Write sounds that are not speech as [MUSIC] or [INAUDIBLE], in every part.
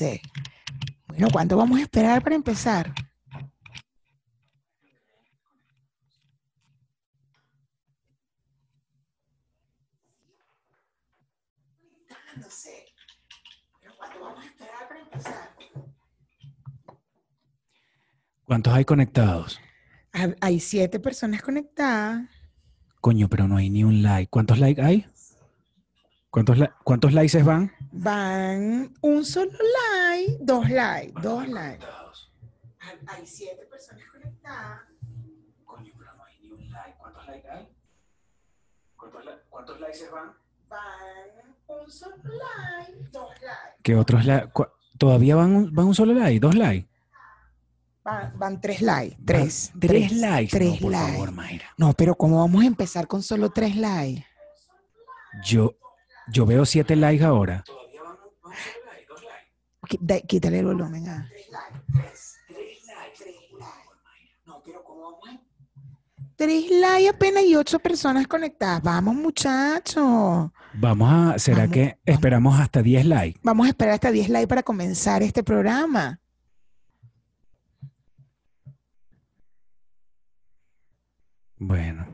Conectándose. Bueno, ¿cuánto vamos a esperar para empezar? ¿Cuántos hay conectados? Ha- Hay siete personas conectadas. Coño, pero no hay ni un like. ¿Cuántos likes hay? ¿Cuántos, li- ¿Cuántos likes se van? Van un solo like, dos likes, dos likes. Ha- Hay siete personas conectadas. Coño, pero no hay ni un like. ¿Cuántos likes hay? ¿Cuántos, li- cuántos likes se van? Van un solo like, dos likes. ¿Qué otros likes? ¿Todavía van, un- van un solo like? ¿Dos likes? Van, van tres likes, tres. Van ¿Tres likes? Tres no, por likes. favor, Mayra. No, pero ¿cómo vamos a empezar con solo tres likes? Yo, yo veo siete likes ahora. Quítale el volumen. ah. No, pero ¿cómo vamos. Tres likes apenas y ocho personas conectadas. Vamos, muchachos. Vamos a, ¿será Vamos, que vamos. esperamos hasta 10 likes? Vamos a esperar hasta 10 likes para comenzar este programa. Bueno.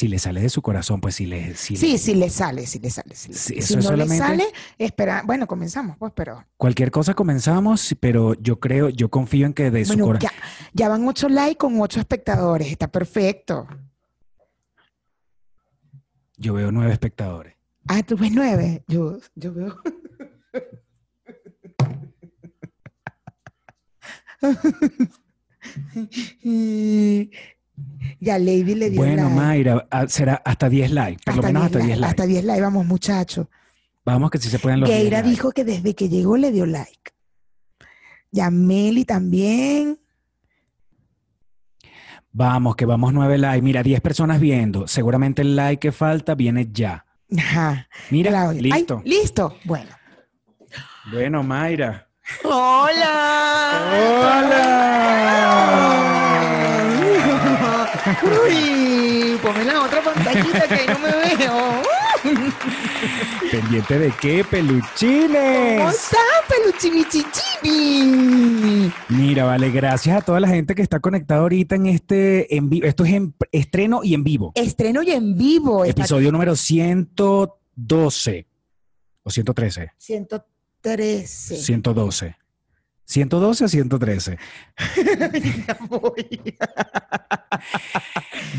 Si le sale de su corazón, pues si le... Si le- Sí, sí le sale, sí le sale. eso si no solamente- le sale, espera. Bueno, comenzamos, pues, pero. Cualquier cosa comenzamos, pero yo creo, yo confío en que de su corazón... ya, ya van ocho likes con ocho espectadores. Está perfecto. Yo veo nueve espectadores. Ah, tú ves nueve. Yo, yo veo. [LAUGHS] ya Lady le dio Bueno, like. Mayra, ah, será hasta 10 likes, por lo menos hasta 10 likes. Hasta 10 likes, vamos, muchachos. Vamos que si se pueden los 10 Geira likes. dijo que desde que llegó le dio like. Yameli también. Vamos, que vamos 9 likes. Mira, 10 personas viendo. Seguramente el like que falta viene ya. Ajá. Mira, Claudia. Ay, listo. listo. Bueno. Bueno, Mayra. ¡Hola! Uy, ponme la otra pantallita que ahí no me veo. ¿Pendiente de qué, ¿Cómo peluchines? estás, peluchimichichibi? Mira, vale, gracias a toda la gente que está conectada ahorita en este en vivo. Esto es en estreno y en vivo. Estreno y en vivo. Está- Episodio número 112 o 113. 113. 112. 112 o 113. Ya voy.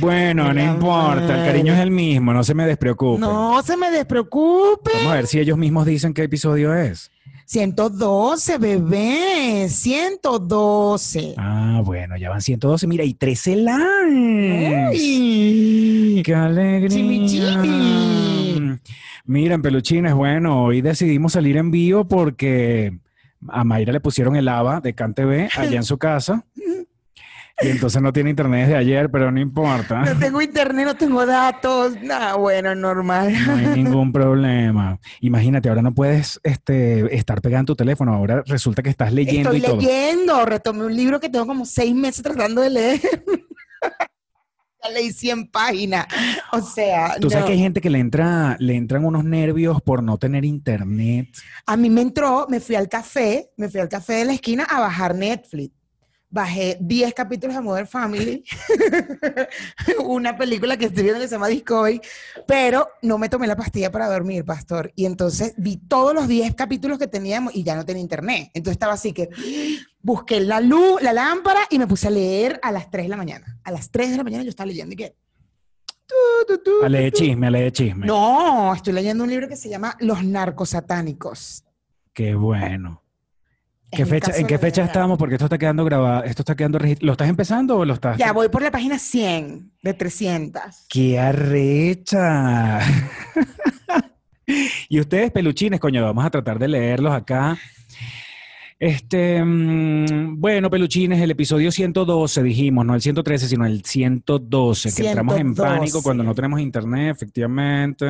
Bueno, no importa, el cariño es el mismo, no se me despreocupen. No se me despreocupe. Vamos a ver si ellos mismos dicen qué episodio es. 112, bebé. 112. Ah, bueno, ya van 112. Mira, y 13 likes. ¡Qué alegría! Chimichimi. Miren, peluchines, bueno, hoy decidimos salir en vivo porque a Mayra le pusieron el ABA de CanTV allá en su casa. Y entonces no tiene internet desde ayer, pero no importa. No tengo internet, no tengo datos. Nada, bueno, normal. No hay ningún problema. Imagínate, ahora no puedes este, estar pegado en tu teléfono. Ahora resulta que estás leyendo Estoy y todo. leyendo, retomé un libro que tengo como seis meses tratando de leer. Ya leí 100 páginas. O sea, Tú sabes que hay gente que le entra, le entran unos nervios por no tener internet. a mí me entró, me fui al café, me fui al café de la esquina a bajar Netflix. Bajé 10 capítulos de Modern Family, [LAUGHS] una película que estoy viendo que se llama Discovery, pero no me tomé la pastilla para dormir, pastor. Y entonces vi todos los 10 capítulos que teníamos y ya no tenía internet. Entonces estaba así que busqué la luz, la lámpara y me puse a leer a las 3 de la mañana. A las 3 de la mañana yo estaba leyendo y que... A leer chisme, a leer chisme. No, estoy leyendo un libro que se llama Los narcosatánicos. Qué bueno. Es ¿Qué un fecha, caso ¿En qué fecha estamos? Porque esto está quedando grabado, esto está quedando regis- ¿Lo estás empezando o lo estás? Ya voy por la página 100 de 300. ¡Qué arrecha! [LAUGHS] y ustedes, peluchines, coño, vamos a tratar de leerlos acá. Este, mm, bueno, peluchines, el episodio 112 dijimos, no el 113, sino el 112, que entramos en 112. pánico cuando no tenemos internet, efectivamente.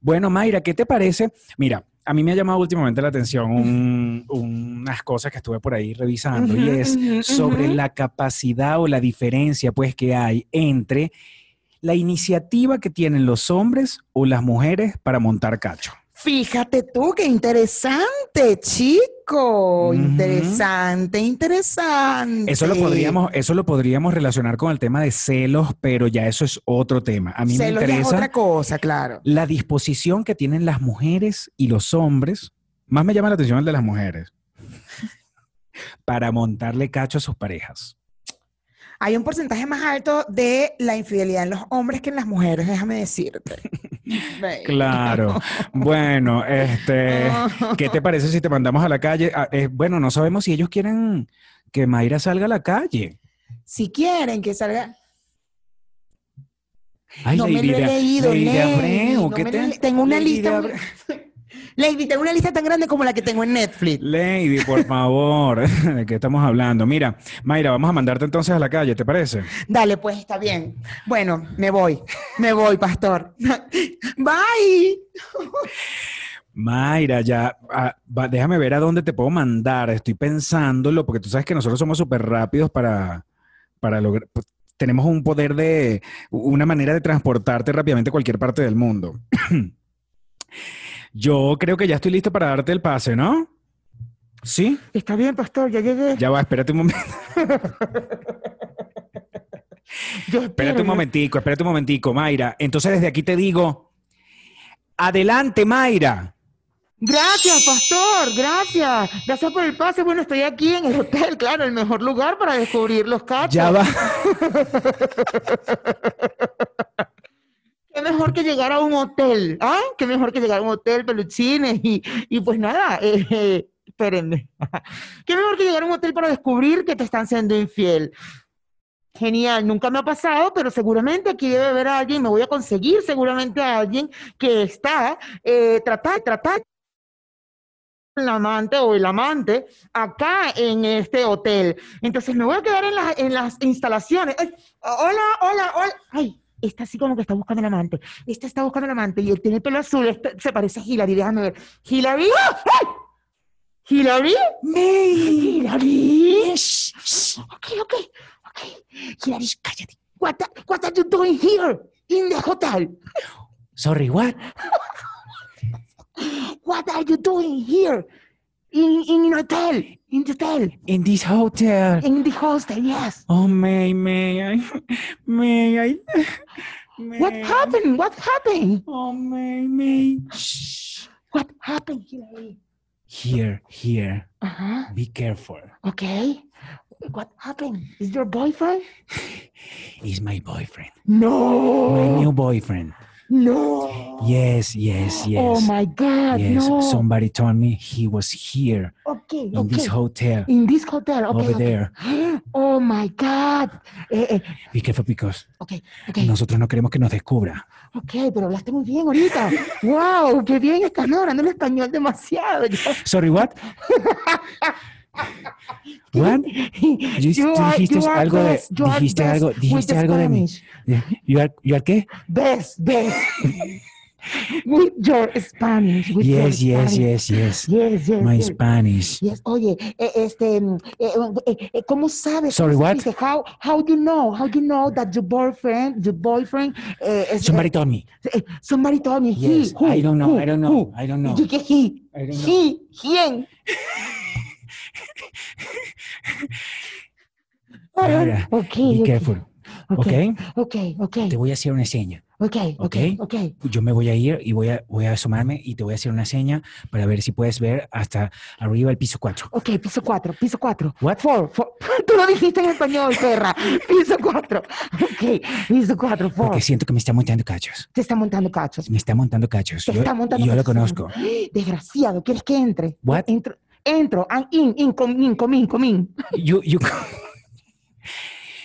Bueno, Mayra, ¿qué te parece? Mira, a mí me ha llamado últimamente la atención un- unas cosas que estuve por ahí revisando y es sobre la capacidad o la diferencia pues que hay entre la iniciativa que tienen los hombres o las mujeres para montar cacho. Fíjate tú, qué interesante, chico. Interesante, interesante. Eso lo podríamos, eso lo podríamos relacionar con el tema de celos, pero ya eso es otro tema. A mí Celos me ya es interesa otra cosa, claro. la disposición que tienen las mujeres y los hombres. Más me llama la atención el de las mujeres. [LAUGHS] para montarle cacho a sus parejas. Hay un porcentaje más alto de la infidelidad en los hombres que en las mujeres, déjame decirte. [LAUGHS] Claro. Bueno, este, [LAUGHS] ¿qué te parece si te mandamos a la calle? Ah, eh, bueno, no sabemos si ellos quieren que Mayra salga a la calle. Si quieren que salga. Ay, no me lo he leído, Lady de Lady, Abreu, no ¿qué me te- lo he le- Tengo una lista. Lady, tengo una lista tan grande como la que tengo en Netflix. Lady, por [LAUGHS] favor, [LAUGHS] ¿de qué estamos hablando? Mira, Mayra, vamos a mandarte entonces a la calle, ¿te parece? Dale, pues está bien. Bueno, me voy. Me voy, pastor. [LAUGHS] Bye. Mayra, ya, ah, va- déjame ver a dónde te puedo mandar. Estoy pensándolo, porque tú sabes que nosotros somos súper rápidos para, para lograr. pues, tenemos un poder de, una manera de transportarte rápidamente a cualquier parte del mundo. [CLEARS THROAT] Yo creo que ya estoy listo para darte el pase, ¿no? ¿Sí? Está bien, pastor, ya llegué. Ya va, espérate un momento. [LAUGHS] Yo Espérate un momentico, espérate un momentico, Mayra. Entonces desde aquí te digo, adelante, Mayra. Gracias, pastor, gracias. Gracias por el pase. Bueno, estoy aquí en el hotel, claro, el mejor lugar para descubrir los cachos. Ya va. [LAUGHS] Mejor que llegar a un hotel, ¿ah? Qué mejor que llegar a un hotel, peluchines y, y pues nada, eh, eh, espérenme. [LAUGHS] Qué mejor que llegar a un hotel para descubrir que te están siendo infiel. Genial, nunca me ha pasado, pero seguramente aquí debe haber alguien, me voy a conseguir seguramente a alguien que está eh, tratar, tratar el amante o el amante acá en este hotel. Entonces me voy a quedar en, las- en las instalaciones. Ay, hola, hola, hola. Ay, esta sí como que está buscando el amante. Esta está buscando el amante y él tiene el pelo azul. Este se parece a Hillary, déjame ver. ¿Hillary? ¡Ay! ¿Hillary? ¿Hillary? Ok, ok, ok. Hillary, cállate. What, the- what are you doing here in the hotel? Sorry, what? [LAUGHS] What are you doing here in in hotel? In the hotel? In this hotel. In the hostel? Yes. Oh, May, May, I, May, I, What happened? What happened? Oh, May, May. Shh. What happened, Hillary? Here, here. Uh huh. Be careful. Okay. What happened? Is your boyfriend? [LAUGHS] He's my boyfriend. No. My new boyfriend. No. Yes, yes, [GASPS] yes. Oh my God. yes, no. somebody told me he was here okay. in okay. this hotel In this hotel. Okay. over okay. there. [GASPS] Oh my God. Eh, eh, Be careful because okay. Okay. nosotros no queremos que nos descubra. Ok, pero hablaste muy bien ahorita. wow, qué bien estás logrando el español demasiado. Sorry, what? [LAUGHS] What? You- tú are- dijiste you are algo de- best, you are dijiste algo- dijiste algo de mí. You are, you are qué? Best, best. [LAUGHS] with your Spanish. With your Yes, yes, Spanish. yes, yes. Yes, yes, My yes. Spanish. Yes. Oye, eh, este, mm, eh, eh, ¿cómo sabes? Sorry, ¿Cómo what? supiste? How, how you know? How you know that your boyfriend, your boyfriend, is, Somebody told me. somebody told me Yes, he, who, I don't know, who, I don't know, who? I don't know. ¿Y qué he? I don't know. He, ¿quién? [LAUGHS] Mayra, Okay, Be okay, careful. okay, ¿Ok? okay, okay, Te voy a hacer una seña. okay, okay, okay. Yo me voy a ir y voy a, voy a asomarme y te voy a hacer una seña para ver si puedes ver hasta arriba el piso 4. Ok, piso 4, piso 4. What? Four, four. [LAUGHS] Tú lo dijiste en español, perra. Piso 4. Ok, piso 4, four. Porque siento que me está montando cachos. Te está montando cachos. Me está montando cachos. Te Yo, está montando yo lo conozco. [GASPS] Desgraciado, ¿quieres que entre? What? Entro, entro, and in, in, in, come in, come in. You, you,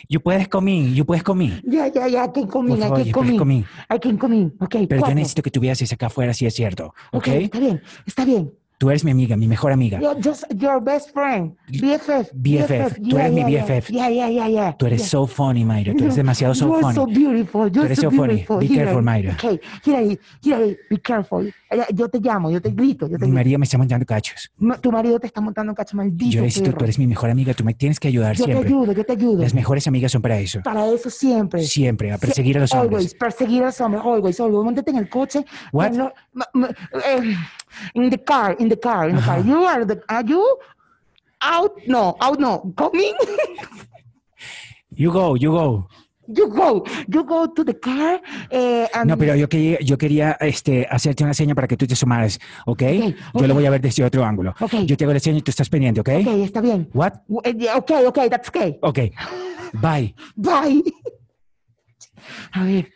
you puedes comer, you puedes comer. Ya, ya, ya, I can come Por in, I favor, can you come puedes in. comer. I can come in. Ok, Pero yo cuatro. necesito que tú veas si acá afuera si es cierto. ¿Ok? Ok, está bien, está bien. Tú eres mi amiga, mi mejor amiga. You're just your best friend. BFF. BFF. Tú eres mi BFF. Yeah, yeah, yeah, yeah. Tú eres yeah. so funny, Mayra. Tú eres demasiado so you are funny. so beautiful. You're eres so, so funny. beautiful. Be careful, Mayra. Okay, Hilary, Hilary, be careful. Eh, Yo te llamo, yo te grito, yo te Mi marido me está montando cachos. Tu marido te está montando un cacho maldito. Yo necesito, perro. tú eres mi mejor amiga. Tú me tienes que ayudar Yo te siempre. ayudo, yo te ayudo. Las mejores amigas son para eso. Para eso siempre. Siempre, a perseguir a los hombres. Always, perseguir a los hombres, always, always. Móntate en el coche. What? Ma- ma- eh, in the car, in the car, in the car. You are the, are you out? No, out no. Coming? You go, you go. you go, you go to the car. eh, and- No, pero yo quería, yo quería este, hacerte una seña para que tú te sumaras, ¿ok? Ok, Yo lo ok. voy a ver desde otro ángulo. Ok. Yo te hago la seña y tú estás pendiente, ¿ok? Ok, está bien. What? Eh, Okay, okay, that's okay. Ok. Bye. Bye. A ver,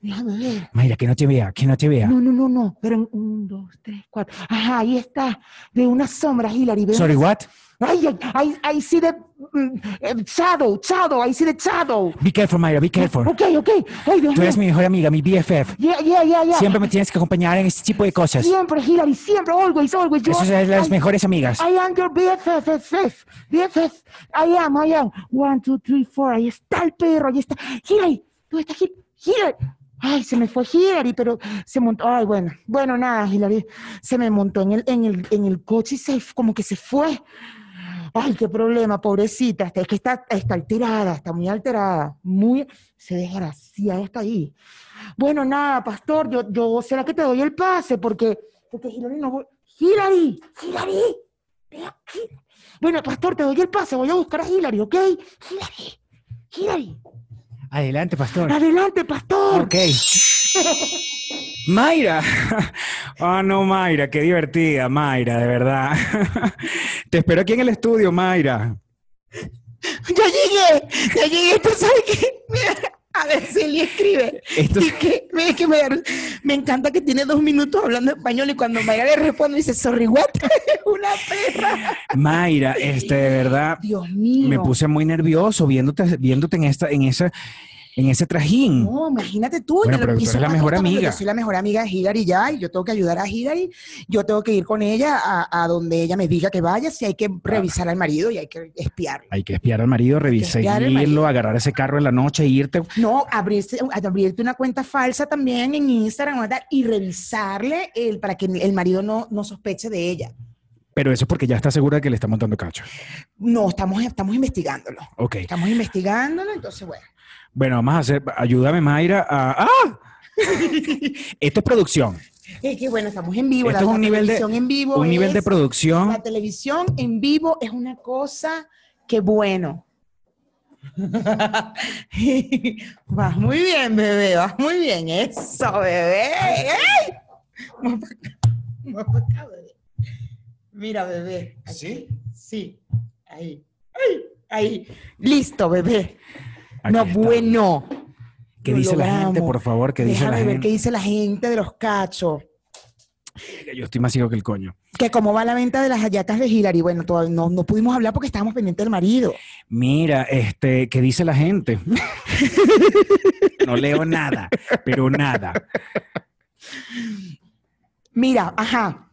déjame. Mayra, que no te vea, que no te vea. No, no, no, no. Pero en un, dos, tres, cuatro. Ajá, ahí está. Veo una sombra, Hilary. Veo Sorry, una- what? Ay, ay, I, I see the mm, eh, shadow, shadow. I see the shadow. Be careful, Mayra, be careful. Ok, ok. Ay, Dios Tú eres mi mejor amiga, mi BFF. Yeah, yeah, yeah, yeah. Siempre me tienes que acompañar en este tipo de cosas. Siempre, Hilary, siempre, always, always. Yo- Esas son las I- mejores amigas. I am your BFF, FF, BFF. I am, I am. One, two, three, four. Ahí está el perro, ahí está. Hilary, ¿dónde está Hil- Hilary? Ay, se me fue Hilary, pero se montó. Ay, bueno. Bueno, nada, Hilary. Se me montó en el, en el, en el coche y se, como que se fue. Ay, qué problema, pobrecita. Es que está, está alterada, está muy alterada. Muy. Se desgraciada está ahí. Bueno, nada, pastor, yo, yo, ¿será que te doy el pase? Porque, porque Hilary no... ven aquí. Bueno, pastor, te doy el pase, voy a buscar a Hilary, ¿ok? Hilary, Hilary, Adelante, pastor. adelante, pastor. Ok. Mayra. [LAUGHS] Ah, no, Mayra, qué divertida, Mayra, de verdad. [LAUGHS] Te espero aquí en el estudio, Mayra. Ya llegué, ya llegué, ¿tú sabes qué? A ver, Celia escribe. Esto es- Es que, es que me, me encanta que tiene dos minutos hablando español y cuando Mayra le responde dice, sorry, what? [LAUGHS] Una perra. Mayra, este, de verdad, Dios mío. me puse muy nervioso viéndote, viéndote en esta, en esa, en ese trajín. No, imagínate tú. Bueno, pero tú eres la mejor amiga. Yo soy la mejor amiga de Hillary ya y yo tengo que ayudar a Hillary. Yo tengo que ir con ella a, a donde ella me diga que vaya, si hay que revisar al marido y hay que espiarlo. Hay que espiar al marido, revisar, seguirlo, agarrar ese carro en la noche e irte. No, abrirse, abrirte una cuenta falsa también en Instagram y revisarle el, para que el marido no, no sospeche de ella. Pero eso es porque ya está segura de que le está montando cacho. No, estamos, estamos investigándolo. Ok. Estamos investigándolo, entonces bueno. Bueno, vamos a hacer, ayúdame, Mayra, a... ¡Ah! Esto es producción. Es que bueno, estamos en vivo. Esto la, es un la nivel de- televisión en vivo Un nivel de producción. La televisión en vivo es una cosa que bueno. [LAUGHS] vas muy bien, bebé, vas muy bien. Eso, bebé. ¡Ey! Más pa' acá, más pa' acá, bebé. Mira, bebé. aquí. ¿Sí? Sí. Ahí. Ahí. Ahí. Listo, bebé. Aquí no, está. bueno. ¿Qué dice la gente, por favor? ¿Qué dice Déjame la ver gente? qué dice la gente de los cachos. Yo estoy más ciego que el coño. Que cómo va la venta de las hallacas de Hillary. Bueno, todavía no, no pudimos hablar porque estábamos pendientes del marido. Mira, este, ¿qué dice la gente? [LAUGHS] no leo nada, pero nada. Mira, ajá.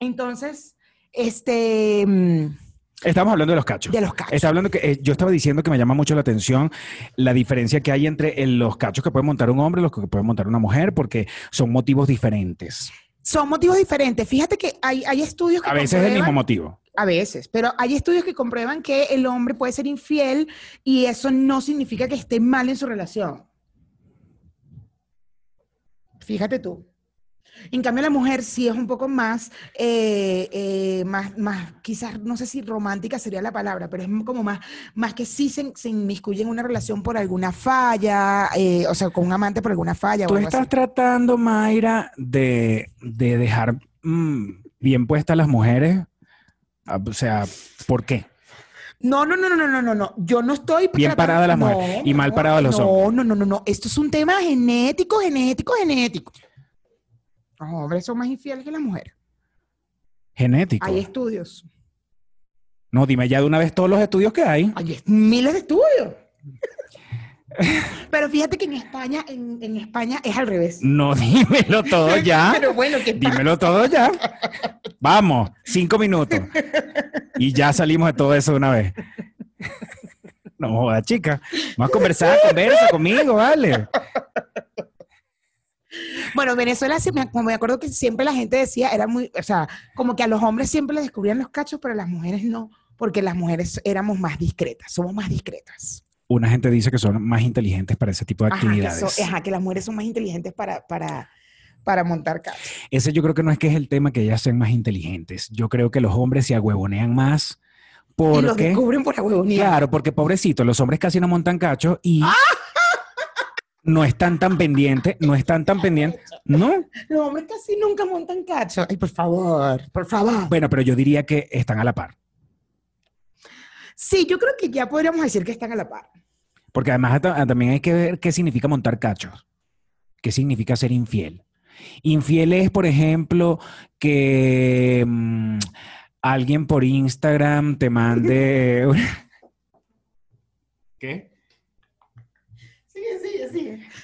Entonces, este, mm, Estamos hablando de los cachos. de los cachos. Está hablando que eh, yo estaba diciendo que me llama mucho la atención la diferencia que hay entre el- los cachos que puede montar un hombre y los que puede montar una mujer, porque son motivos diferentes. Son motivos diferentes. Fíjate que hay, hay estudios que A veces es el mismo motivo. A veces, pero hay estudios que comprueban que el hombre puede ser infiel y eso no significa que esté mal en su relación. Fíjate tú. En cambio, la mujer sí es un poco más, eh, eh, más, más, quizás, no sé si romántica sería la palabra, pero es como más, más que sí se, se inmiscuye en una relación por alguna falla, eh, o sea, con un amante por alguna falla. Tú o algo estás así. tratando, Mayra, de, de dejar mm, bien puestas las mujeres. Ah, O sea, ¿por qué? No, no, no, no, no, no, no, no. Yo no estoy Bien tratando- parada la mujer y mal parada los no, hombres. No, no, no, no. Esto es un tema genético, genético, genético. Los hombres son más infieles que las mujeres. Genético. Hay estudios. No, dime ya de una vez todos los estudios que hay. Hay miles de estudios. [LAUGHS] Pero fíjate que en España, en, España es al revés. No, dímelo todo ya. [LAUGHS] Pero bueno, ¿qué? Dímelo todo ya. Vamos, cinco minutos. Y ya salimos de todo eso de una vez. No joda, chica. Vamos a conversar, conversa conmigo, vale. Bueno, Venezuela, como me acuerdo que siempre la gente decía, era muy, o sea, como que a los hombres siempre les descubrían los cachos, pero a las mujeres no, porque las mujeres éramos más discretas, somos más discretas. Una gente dice que son más inteligentes para ese tipo de ajá, actividades. Que ajá, que las mujeres son más inteligentes para, para, para montar cachos. Ese yo creo que no es que es el tema que ellas sean más inteligentes. Yo creo que los hombres se agüevonean más. Porque, y los descubren por la. Claro, porque pobrecito, los hombres casi no montan cachos y ¡Ah! no están tan pendientes, no están tan pendientes, ¿no? Los hombres casi nunca montan cacho. Ay, por favor, por favor. Bueno, pero yo diría que están a la par. Sí, yo creo que ya podríamos decir que están a la par. Porque además ah, también hay que ver qué significa montar cachos, qué significa ser infiel. Infiel es, por ejemplo, que mm, alguien por Instagram te mande... [LAUGHS] ¿Qué?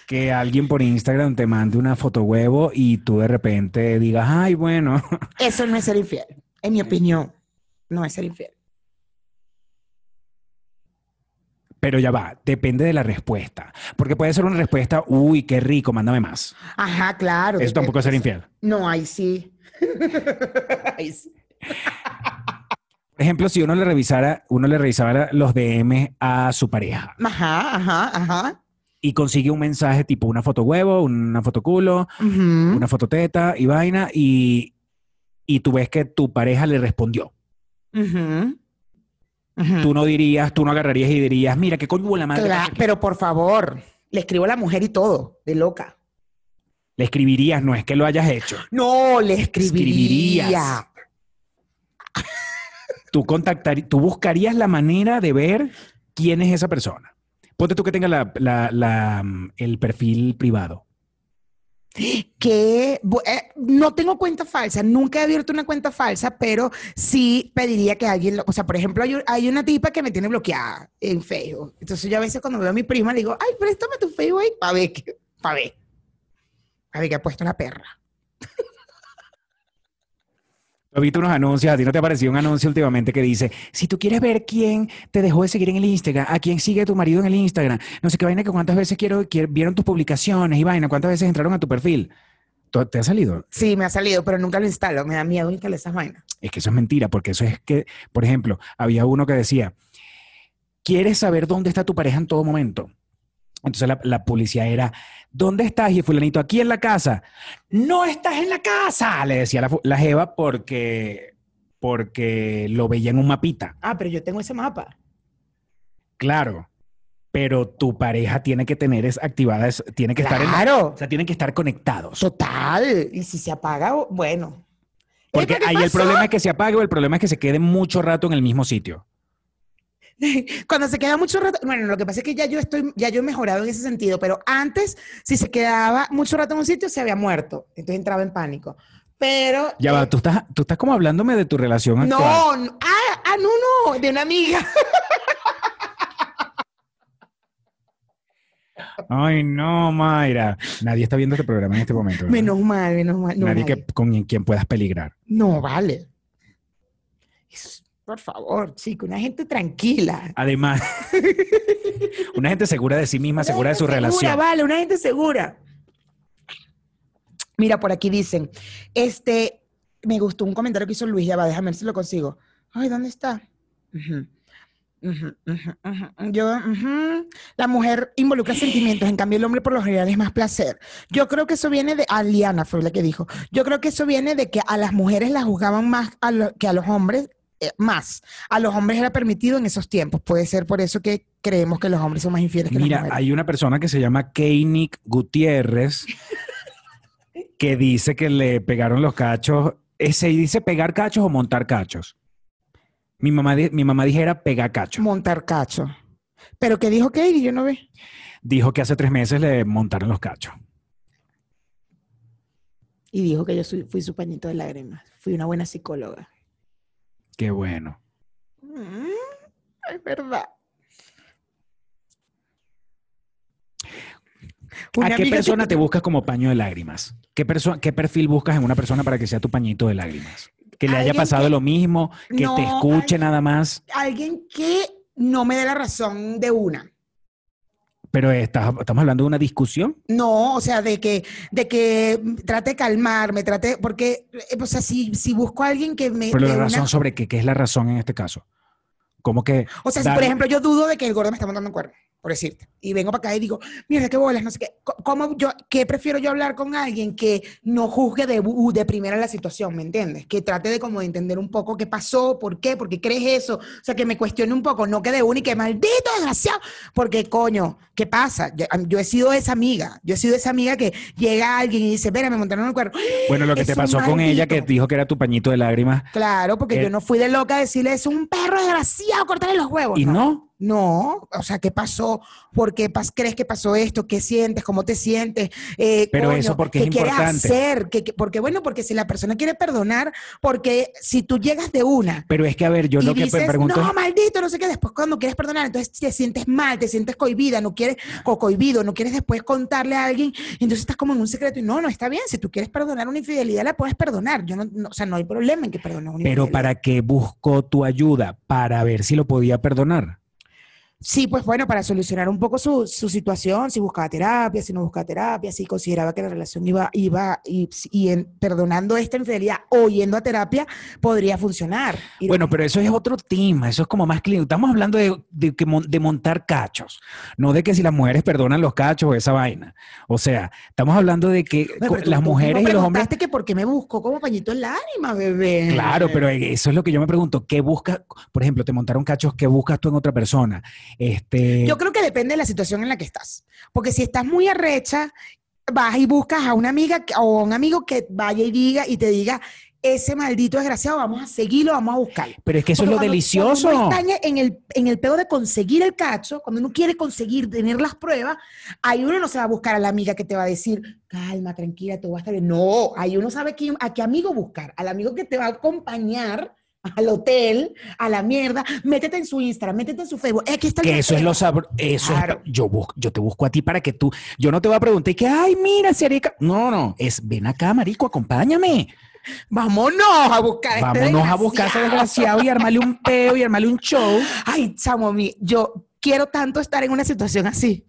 Que alguien por Instagram te mande una foto huevo y tú de repente digas, ay, bueno. [LAUGHS] Eso no es ser infiel, en mi opinión, no es ser infiel. Pero ya va, depende de la respuesta. Porque puede ser una respuesta, uy, qué rico, mándame más. Ajá, claro. Eso tampoco es ser infiel. No, [LAUGHS] ahí sí. Por ejemplo, si uno le revisara, uno le revisara los DM a su pareja. Ajá, ajá, ajá y consigue un mensaje tipo una foto huevo, una foto culo, una foto teta y vaina, y, y, tú ves que tu pareja le respondió. Tú no dirías, tú no agarrarías y dirías, mira, qué coño la madre. Pero por favor, le escribo a la mujer y todo, de loca. Le escribirías, no es que lo hayas hecho. No, le escribiría. escribirías. tú contactarías, tú buscarías la manera de ver quién es esa persona. Ponte tú que tenga mm, el perfil privado. Que eh, no tengo cuenta falsa, nunca he abierto una cuenta falsa, pero sí pediría que alguien, lo, o sea, por ejemplo, hay, una tipa que me tiene bloqueada en Facebook. Entonces yo a veces cuando veo a mi prima le digo, ay, préstame tu Facebook ahí, para ver, para ver, a ver que ha puesto la perra. Yo visto unos anuncios, a no te ha apareció un anuncio últimamente que dice, si tú quieres ver quién te dejó de seguir en el Instagram, a quién sigue tu marido en el Instagram, no sé qué vaina, que cuántas veces quiero, quiero, vieron tus publicaciones y vaina, cuántas veces entraron a tu perfil. ¿Te ha salido? Sí, me ha salido, pero nunca lo instalo, me da miedo instalar esas vainas. Es que eso es mentira, porque eso es que, por ejemplo, había uno que decía, ¿quieres saber dónde está tu pareja en todo momento? Entonces la, policía era, ¿dónde estás? Y fulanito, aquí en la casa. No estás en la casa, le decía la, la Jeva porque, porque lo veía en un mapita. Ah, pero yo tengo ese mapa. Claro, pero tu pareja tiene que tener es activada, tiene que estar en, Claro, o sea, tienen que estar conectados. Total, y si se apaga, bueno. Porque ahí el problema es que se apague o el problema es que se quede mucho rato en el mismo sitio. [LAUGHS] Cuando se queda mucho rato, bueno, lo que pasa es que ya yo estoy, ya yo he mejorado en ese sentido, pero antes, si se quedaba mucho rato en un sitio, se había muerto. Entonces entraba en pánico. Pero. Ya va, eh, tú estás, tú estás como hablándome de tu relación actual. No, ah, ah, no, no, de una amiga. [LAUGHS] Ay, no, Mayra. Nadie está viendo este programa en este momento. Menos mal, menos mal. Nadie que, con quien puedas peligrar. No, vale. Es, por favor, chico, una gente tranquila. Además, [LAUGHS] una gente segura de sí misma, segura de su segura, relación. Vale, una gente segura. Mira, por aquí dicen, este, me gustó un comentario que hizo Luis, ya va, déjame ver si lo consigo. Ay, ¿dónde está? Yo, la mujer involucra sentimientos, en cambio el hombre por lo general es más placer. Yo creo que eso viene de, ah, Aliana fue la que dijo, yo creo que eso viene de que a las mujeres las juzgaban más que a los hombres eh, más. A los hombres era permitido en esos tiempos. Puede ser por eso que creemos que los hombres son más infieles que Mira, las mujeres. hay una persona que se llama Keinik Gutiérrez [LAUGHS] que dice que le pegaron los cachos. Eh, se dice pegar cachos o montar cachos. Mi mamá, mi mamá dijera pegar cachos. Montar cachos. ¿Pero qué dijo Keinik? Yo no ve. Dijo que hace tres meses le montaron los cachos. Y dijo que yo fui su pañito de lágrimas. Fui una buena psicóloga. Qué bueno. Mm, es verdad. ¿A qué persona te... buscas como paño de lágrimas? ¿Qué, ¿Qué perfil buscas en una persona para que sea tu pañito de lágrimas? Que le haya pasado lo mismo, que te escuche nada más. Alguien que no me dé la razón de una. Pero estás- estamos hablando de una discusión. No, o sea, de que, de que trate de calmarme, trate, porque, eh, o sea, si, si busco a alguien que me... Pero la una- razón sobre qué, ¿qué es la razón en este caso? Como que O sea, si dar- por ejemplo yo dudo de que el gordo me está montando un cuerno, por decirte, y vengo para acá y digo, mira, qué bolas, no sé qué, ¿cómo yo, qué prefiero yo hablar con alguien que no juzgue de, de primera la situación, ¿me entiendes? Que trate de como de entender un poco qué pasó, por qué, por qué crees eso, o sea, que me cuestione un poco, no que de una y que maldito desgraciado, porque coño, ¿qué pasa? Yo, yo he sido esa amiga, yo he sido esa amiga que llega alguien y dice, mira, me montaron un cuerno. bueno, lo que te pasó con ella que dijo que era tu pañito de lágrimas Claro, porque Eh, yo no fui de loca a decirle, es un perro desgraciado, cortarle los huevos. y no. No, o sea, ¿qué pasó? ¿Por qué pas- crees que pasó esto? ¿Qué sientes? ¿Cómo te sientes? Eh, Pero eso porque es ¿qué quieres importante. hacer? ¿Qué- qué- porque bueno, porque si la persona quiere perdonar, porque si tú llegas de una Pero es que, a ver, yo y lo que dices, me pregunto no, es, maldito, no sé qué, después cuando quieres perdonar, entonces te sientes mal, te sientes cohibida, no quieres, o cohibido, no quieres después contarle a alguien, entonces estás como en un secreto y no, no está bien, si tú quieres perdonar una infidelidad, la puedes perdonar, yo no, no- o sea, no hay problema en que perdones una pero infidelidad. ¿para qué buscó tu ayuda? Para ver si lo podía perdonar. Sí, pues bueno, para solucionar un poco su, su situación, si buscaba terapia, si no buscaba terapia, si consideraba que la relación iba, iba y, y en- perdonando esta infidelidad o yendo a terapia, podría funcionar. Bueno, pero eso es otro tema, eso es como más clínico. Estamos hablando de, de, montar cachos, no de que si las mujeres perdonan los cachos o esa vaina. O sea, estamos hablando de que tú- las mujeres y los hombres... preguntaste que por qué me buscó como pañito en lágrima, bebé. Claro, pero eso es lo que yo me pregunto. ¿Qué buscas? Por ejemplo, te montaron cachos, ¿qué buscas tú en otra persona? Este, Yo creo que depende de la situación en la que estás. Porque si estás muy arrecha, vas y buscas a una amiga o a un amigo que vaya y diga y te diga, ese maldito desgraciado, vamos a seguirlo, vamos a buscarlo. pero es que eso es lo cuando- delicioso. Cuando uno está en- el, en el pedo de conseguir el cacho, cuando uno quiere conseguir, tener las pruebas, ahí uno no se va a buscar a la amiga que te va a decir, calma, tranquila, todo va a estar bien. No, ahí uno sabe a qué amigo buscar, al amigo que te va a acompañar al hotel, a la mierda, métete en su Instagram, métete en su Facebook. Eh, aquí está el Que eso es lo sabroso. Eso es Claro. pa- yo, bus- yo te busco a ti para que tú. Yo no te voy a preguntar y que, ay, mira, Serica. No, no. Es ven acá, marico, acompáñame. Vámonos a buscar este Vámonos a buscar a ese desgraciado y armarle un peo y armarle un show. Ay, chamo, mi, yo quiero tanto estar en una situación así.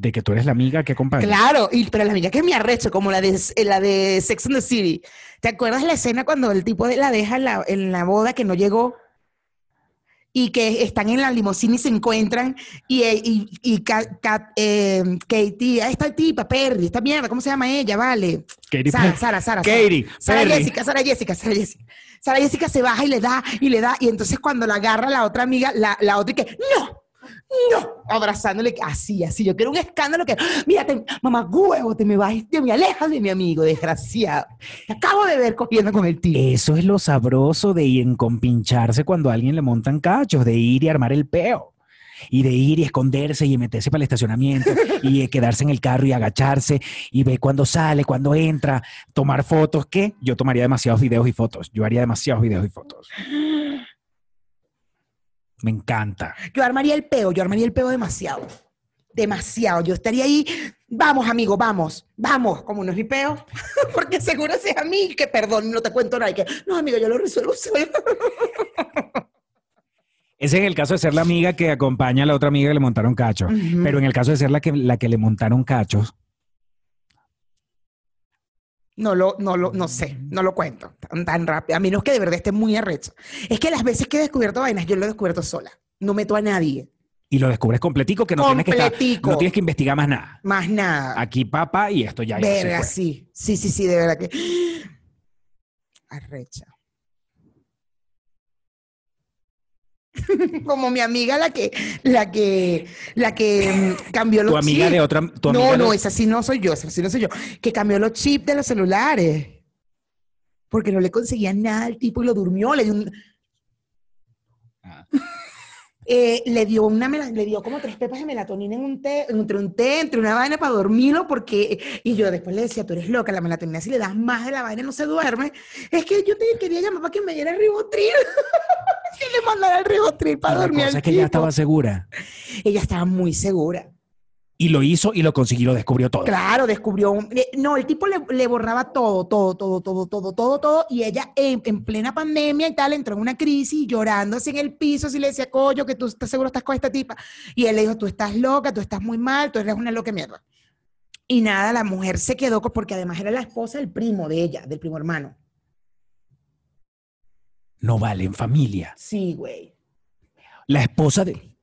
De que tú eres la amiga que acompaña. Claro, y, pero la amiga que es mi arrecho, como la de, la de Sex and the City. ¿Te acuerdas la escena cuando el tipo de- la deja en la, en la boda que no llegó? Y que están en la limusina y se encuentran. Y, eh, y, y Ka- Ka- eh, Katie, ahí está el tipo, Perry, esta mierda, ¿cómo se llama ella? Vale. Katy Sara. Sara, Sara. Katy Sara Perry. Jessica, Sara Jessica, Sara Jessica. Sara Jessica se baja y le da, y le da, y entonces cuando la agarra la otra amiga, la, la otra y que, no, no, abrazándole, así, así. Yo quiero un escándalo que, mira, te- mamá huevo, te me vas, te me alejas de mi amigo, desgraciado. Te acabo de ver cogiendo con el tío. Eso es lo sabroso de ir en compincharse cuando a alguien le montan cachos, de ir y armar el peo. Y de ir y esconderse y meterse para el estacionamiento y [LAUGHS] quedarse en el carro y agacharse y ver cuándo sale, cuándo entra, tomar fotos. ¿Qué? Yo tomaría demasiados videos y fotos. Yo haría demasiados videos y fotos. [GASPS] [GASPS] [GASPS] Me encanta. Yo armaría el peo, yo armaría el peo demasiado. Demasiado. Yo estaría ahí, vamos, amigo, vamos, vamos, como no es mi peo, [LAUGHS] porque seguro si es a mí, que perdón, no te cuento nada, y que no, amigo, yo lo resuelvo solo. [LAUGHS] Ese es el caso de ser la amiga que acompaña a la otra amiga que le montaron cachos. Pero en el caso de ser la que, la que le montaron cachos, No lo, no lo, no sé, no lo cuento tan, tan rápido, a menos que de verdad esté muy arrecho. Es que las veces que he descubierto vainas, yo lo he descubierto sola. No meto a nadie, y lo descubres completico, que no tienes que, estar- no tienes que investigar más nada. más nada. Aquí papa y esto ya, Verga, sí, sí, sí, sí, de verdad que. Arrecha. [LAUGHS] Como mi amiga la que, la que, la que mm, cambió los Tu amiga chips. de otra. Tu no, amiga no, de- esa sí no soy yo, esa sí no soy yo. Que cambió los chips de los celulares. Porque no le conseguía nada al tipo y lo durmió, le dio un, Ah. Eh, le dio una le dio como tres pepas de melatonina en un té, entre un té, entre una vaina para dormirlo, porque, y yo después le decía, tú eres loca, la melatonina si le das más de la vaina no se duerme. Es que yo te quería llamar para que me diera ribotril. [LAUGHS] que le mandara el ribotril para la dormir cosa es que ella estaba segura. Ella estaba muy segura. Y lo hizo y lo consiguió, lo descubrió todo. Claro, descubrió. un- eh, No, el tipo le, le borraba todo, todo, todo, todo, todo, todo, todo. Y ella en, en plena pandemia y tal entró en una crisis llorando así en el piso, así le decía, coño, que tú estás seguro estás con esta tipa. Y él le dijo, tú estás loca, tú estás muy mal, tú eres una loca mierda. Y nada, la mujer se quedó, porque además era la esposa del primo de ella, del primo hermano. No vale en familia. Sí, güey. La esposa de.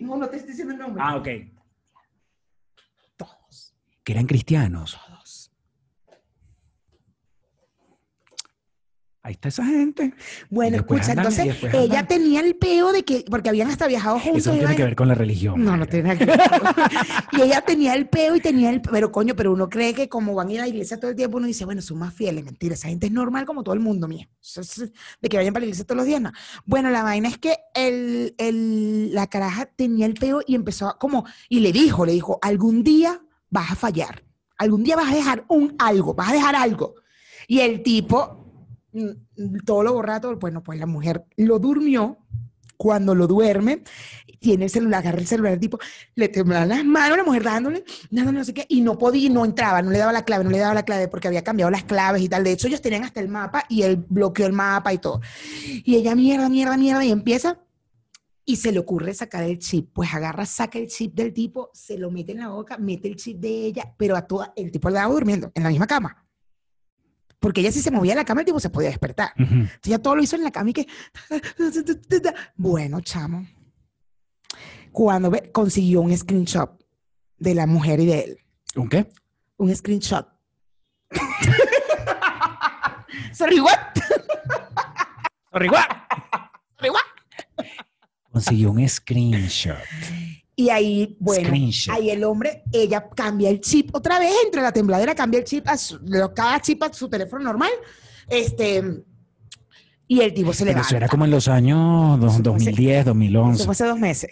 No, no te estoy diciendo el nombre. Ah, ok. Todos, Que eran cristianos. todos. Ahí está esa gente. Bueno, escucha, andan- entonces ella andan. tenía el peo de que, porque habían hasta viajado juntos. Eso no tiene que ver con la religión. No, no tiene nada que ver. [LAUGHS] y ella tenía el peo y tenía el pero coño, pero uno cree que como van a ir a la iglesia todo el tiempo, uno dice, bueno, son más fieles, mentira, esa gente es normal como todo el mundo, mía. De que vayan para la iglesia todos los días, no. Bueno, la vaina es que el, el- la caraja tenía el peo y empezó a como, y le dijo, le dijo, algún día vas a fallar, algún día vas a dejar un algo, vas a dejar algo. Y el tipo, todo lo borrato, bueno, pues la mujer lo durmió. Cuando lo duerme, tiene el celular, agarra el celular, el tipo, le temblaban las manos, la mujer dándole, dándole no sé qué, y no podía, no entraba, no le daba la clave, no le daba la clave porque había cambiado las claves y tal. De hecho, ellos tenían hasta el mapa y él bloqueó el mapa y todo. Y ella, mierda, mierda, mierda, y empieza, y se le ocurre sacar el chip. Pues agarra, saca el chip del tipo, se lo mete en la boca, mete el chip de ella, pero a toda, el tipo le daba durmiendo en la misma cama. Porque ella si se movía en la cama, el tipo se podía despertar. Entonces ya todo lo hizo en la cama y que... Bueno, chamo. Cuando ve- consiguió un screenshot de la mujer y de él. ¿Un qué? Un screenshot. [LAUGHS] Sorry, what? Sorry, what? Sorry, what? Consiguió un screenshot. Y ahí, bueno, Screenshot. ahí el hombre, ella cambia el chip otra vez, entre la tembladera cambia el chip, a su- cada chip a su teléfono normal. Este, y el tipo se Pero levanta. eso era como en los años dos- Eso fue hace- 2010, Eso 2011. fue hace dos meses.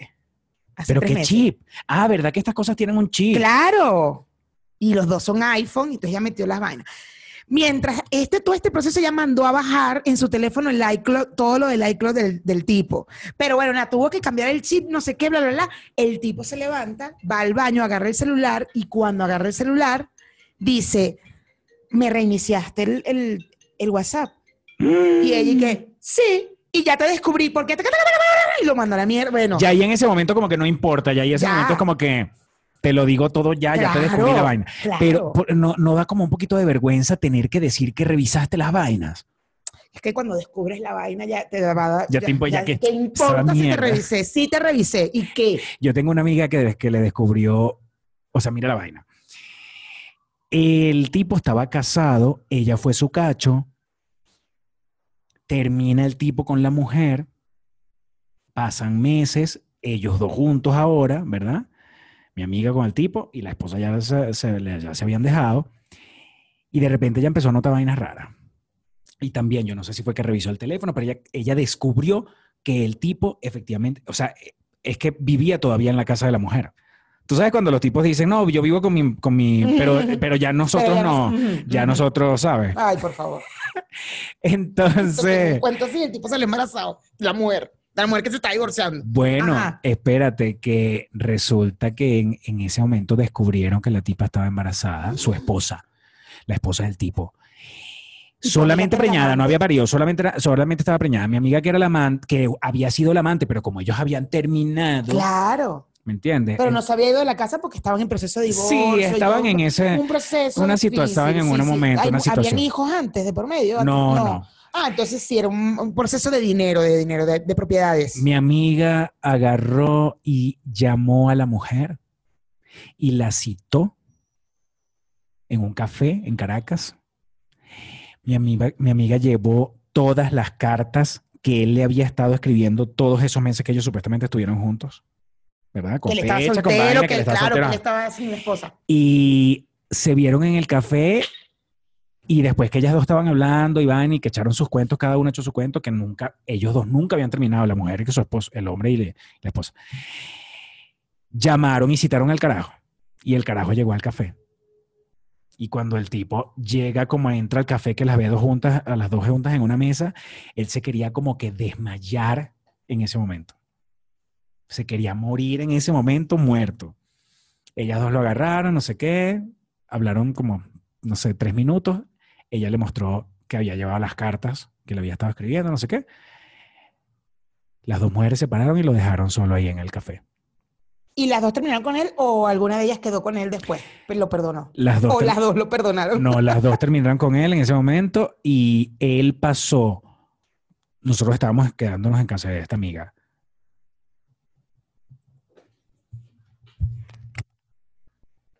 Hace Pero qué meses. chip. Ah, ¿verdad que estas cosas tienen un chip? Claro. Y los dos son iPhone, entonces ya metió las vainas. Mientras este, todo este proceso ya mandó a bajar en su teléfono el iCloud, todo lo del iCloud del, del tipo. Pero bueno, nada, tuvo que cambiar el chip, no sé qué, bla, bla, bla. El tipo se levanta, va al baño, agarra el celular y cuando agarra el celular, dice, me reiniciaste el, el- el WhatsApp. Y ella que, sí, y ya te descubrí, ¿por qué? Y lo mandó a la mierda. Bueno, Ya ahí en ese momento como que no importa, ya ahí en ese Ya. momento es como que te lo digo todo ya, ya te descubrí la vaina. claro. Pero no, no da como un poquito de vergüenza tener que decir que revisaste las vainas. Es que cuando descubres la vaina ya te va a dar. Ya te impo- ya que- ¿Qué importa si te revisé? Sí te revisé. ¿Y qué? Yo tengo una amiga que, que le descubrió, o sea, mira la vaina. El tipo estaba casado, ella fue su cacho, termina el tipo con la mujer, pasan meses, ellos dos juntos ahora, ¿verdad? Mi amiga con el tipo y la esposa ya se, se- ya se habían dejado. Y de repente ella empezó a notar vainas raras. Y también, yo no sé si fue que revisó el teléfono, pero ella, ella descubrió que el tipo efectivamente, o sea, es que vivía todavía en la casa de la mujer. Tú sabes cuando los tipos dicen, no, yo vivo con mi, con mi [LAUGHS] pero, pero ya nosotros Pero no, ya nosotros, ¿sabes? Ay, por favor. [LAUGHS] Entonces, Cuento si el tipo sale embarazado. La mujer. La mujer que se está divorciando. bueno, Ajá. espérate que resulta que en, en ese momento descubrieron que la tipa estaba embarazada, su esposa, la esposa del tipo. Solamente preñada, no había parido, solamente, era- solamente estaba preñada. Mi amiga que era la amante, que había sido la amante, pero como ellos habían terminado, Claro. ¿me entiendes? Pero no se había ido de la casa porque estaban en proceso de divorcio. Sí, estaban en ese- Un proceso. una difícil, situa- estaban en un momento, Ay, una situación. ¿Habían hijos antes de por medio? No, no. Ah, entonces sí, era un, un proceso de dinero, de dinero, de, de propiedades. Mi amiga agarró y llamó a la mujer y la citó en un café en Caracas. Mi amiga, mi amiga llevó todas las cartas que él le había estado escribiendo todos esos meses que ellos supuestamente estuvieron juntos. ¿Verdad? Con que fecha, con soltero, vaina, que, que estaba claro, soltero. que le estaba sin esposa. Y se vieron en el café y después que ellas dos estaban hablando y van y que echaron sus cuentos, cada uno echó su cuento, que nunca, ellos dos nunca habían terminado, la mujer y su esposo, el hombre y le- la esposa. Llamaron y citaron al carajo. Y el carajo llegó al café. Y cuando el tipo llega como entra al café, que las ve dos juntas, a las dos juntas en una mesa, él se quería como que desmayar en ese momento. Se quería morir en ese momento muerto. Ellas dos lo agarraron, no sé qué, hablaron como, no sé, tres minutos. Ella le mostró que había llevado las cartas que le había estado escribiendo, no sé qué. Las dos mujeres se pararon y lo dejaron solo ahí en el café. ¿Y las dos terminaron con él o alguna de ellas quedó con él después? Pero lo perdonó. Las dos O las dos lo perdonaron. No, las dos [LAUGHS] terminaron con él en ese momento y él pasó. Nosotros estábamos quedándonos en casa de esta amiga.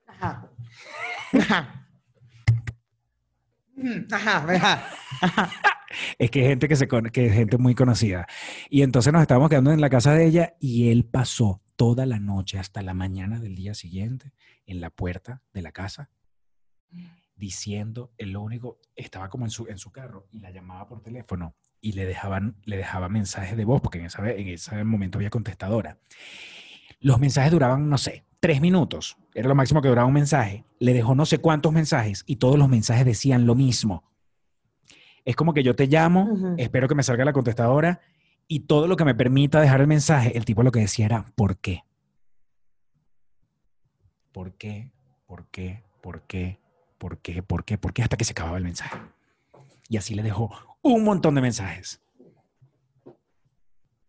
Ajá. [LAUGHS] Ajá. Ujú, Ajá. Es que gente que se que gente muy conocida. Y entonces nos estábamos quedando en la casa de ella y él pasó toda la noche hasta la mañana del día siguiente en la puerta de la casa diciendo, el único, estaba como en su, en su carro y la llamaba por teléfono y le dejaban, le dejaba mensajes de voz porque en, esa, en ese momento había contestadora. Los mensajes duraban, no sé, tres minutos. Era lo máximo que duraba un mensaje. Le dejó no sé cuántos mensajes y todos los mensajes decían lo mismo. Es como que yo te llamo, espero que me salga la contestadora y todo lo que me permita dejar el mensaje, el tipo lo que decía era, ¿por qué? ¿Por qué? ¿Por qué? ¿Por qué? ¿Por qué? ¿Por qué? ¿Por qué? Hasta que se acababa el mensaje. Y así le dejó un montón de mensajes.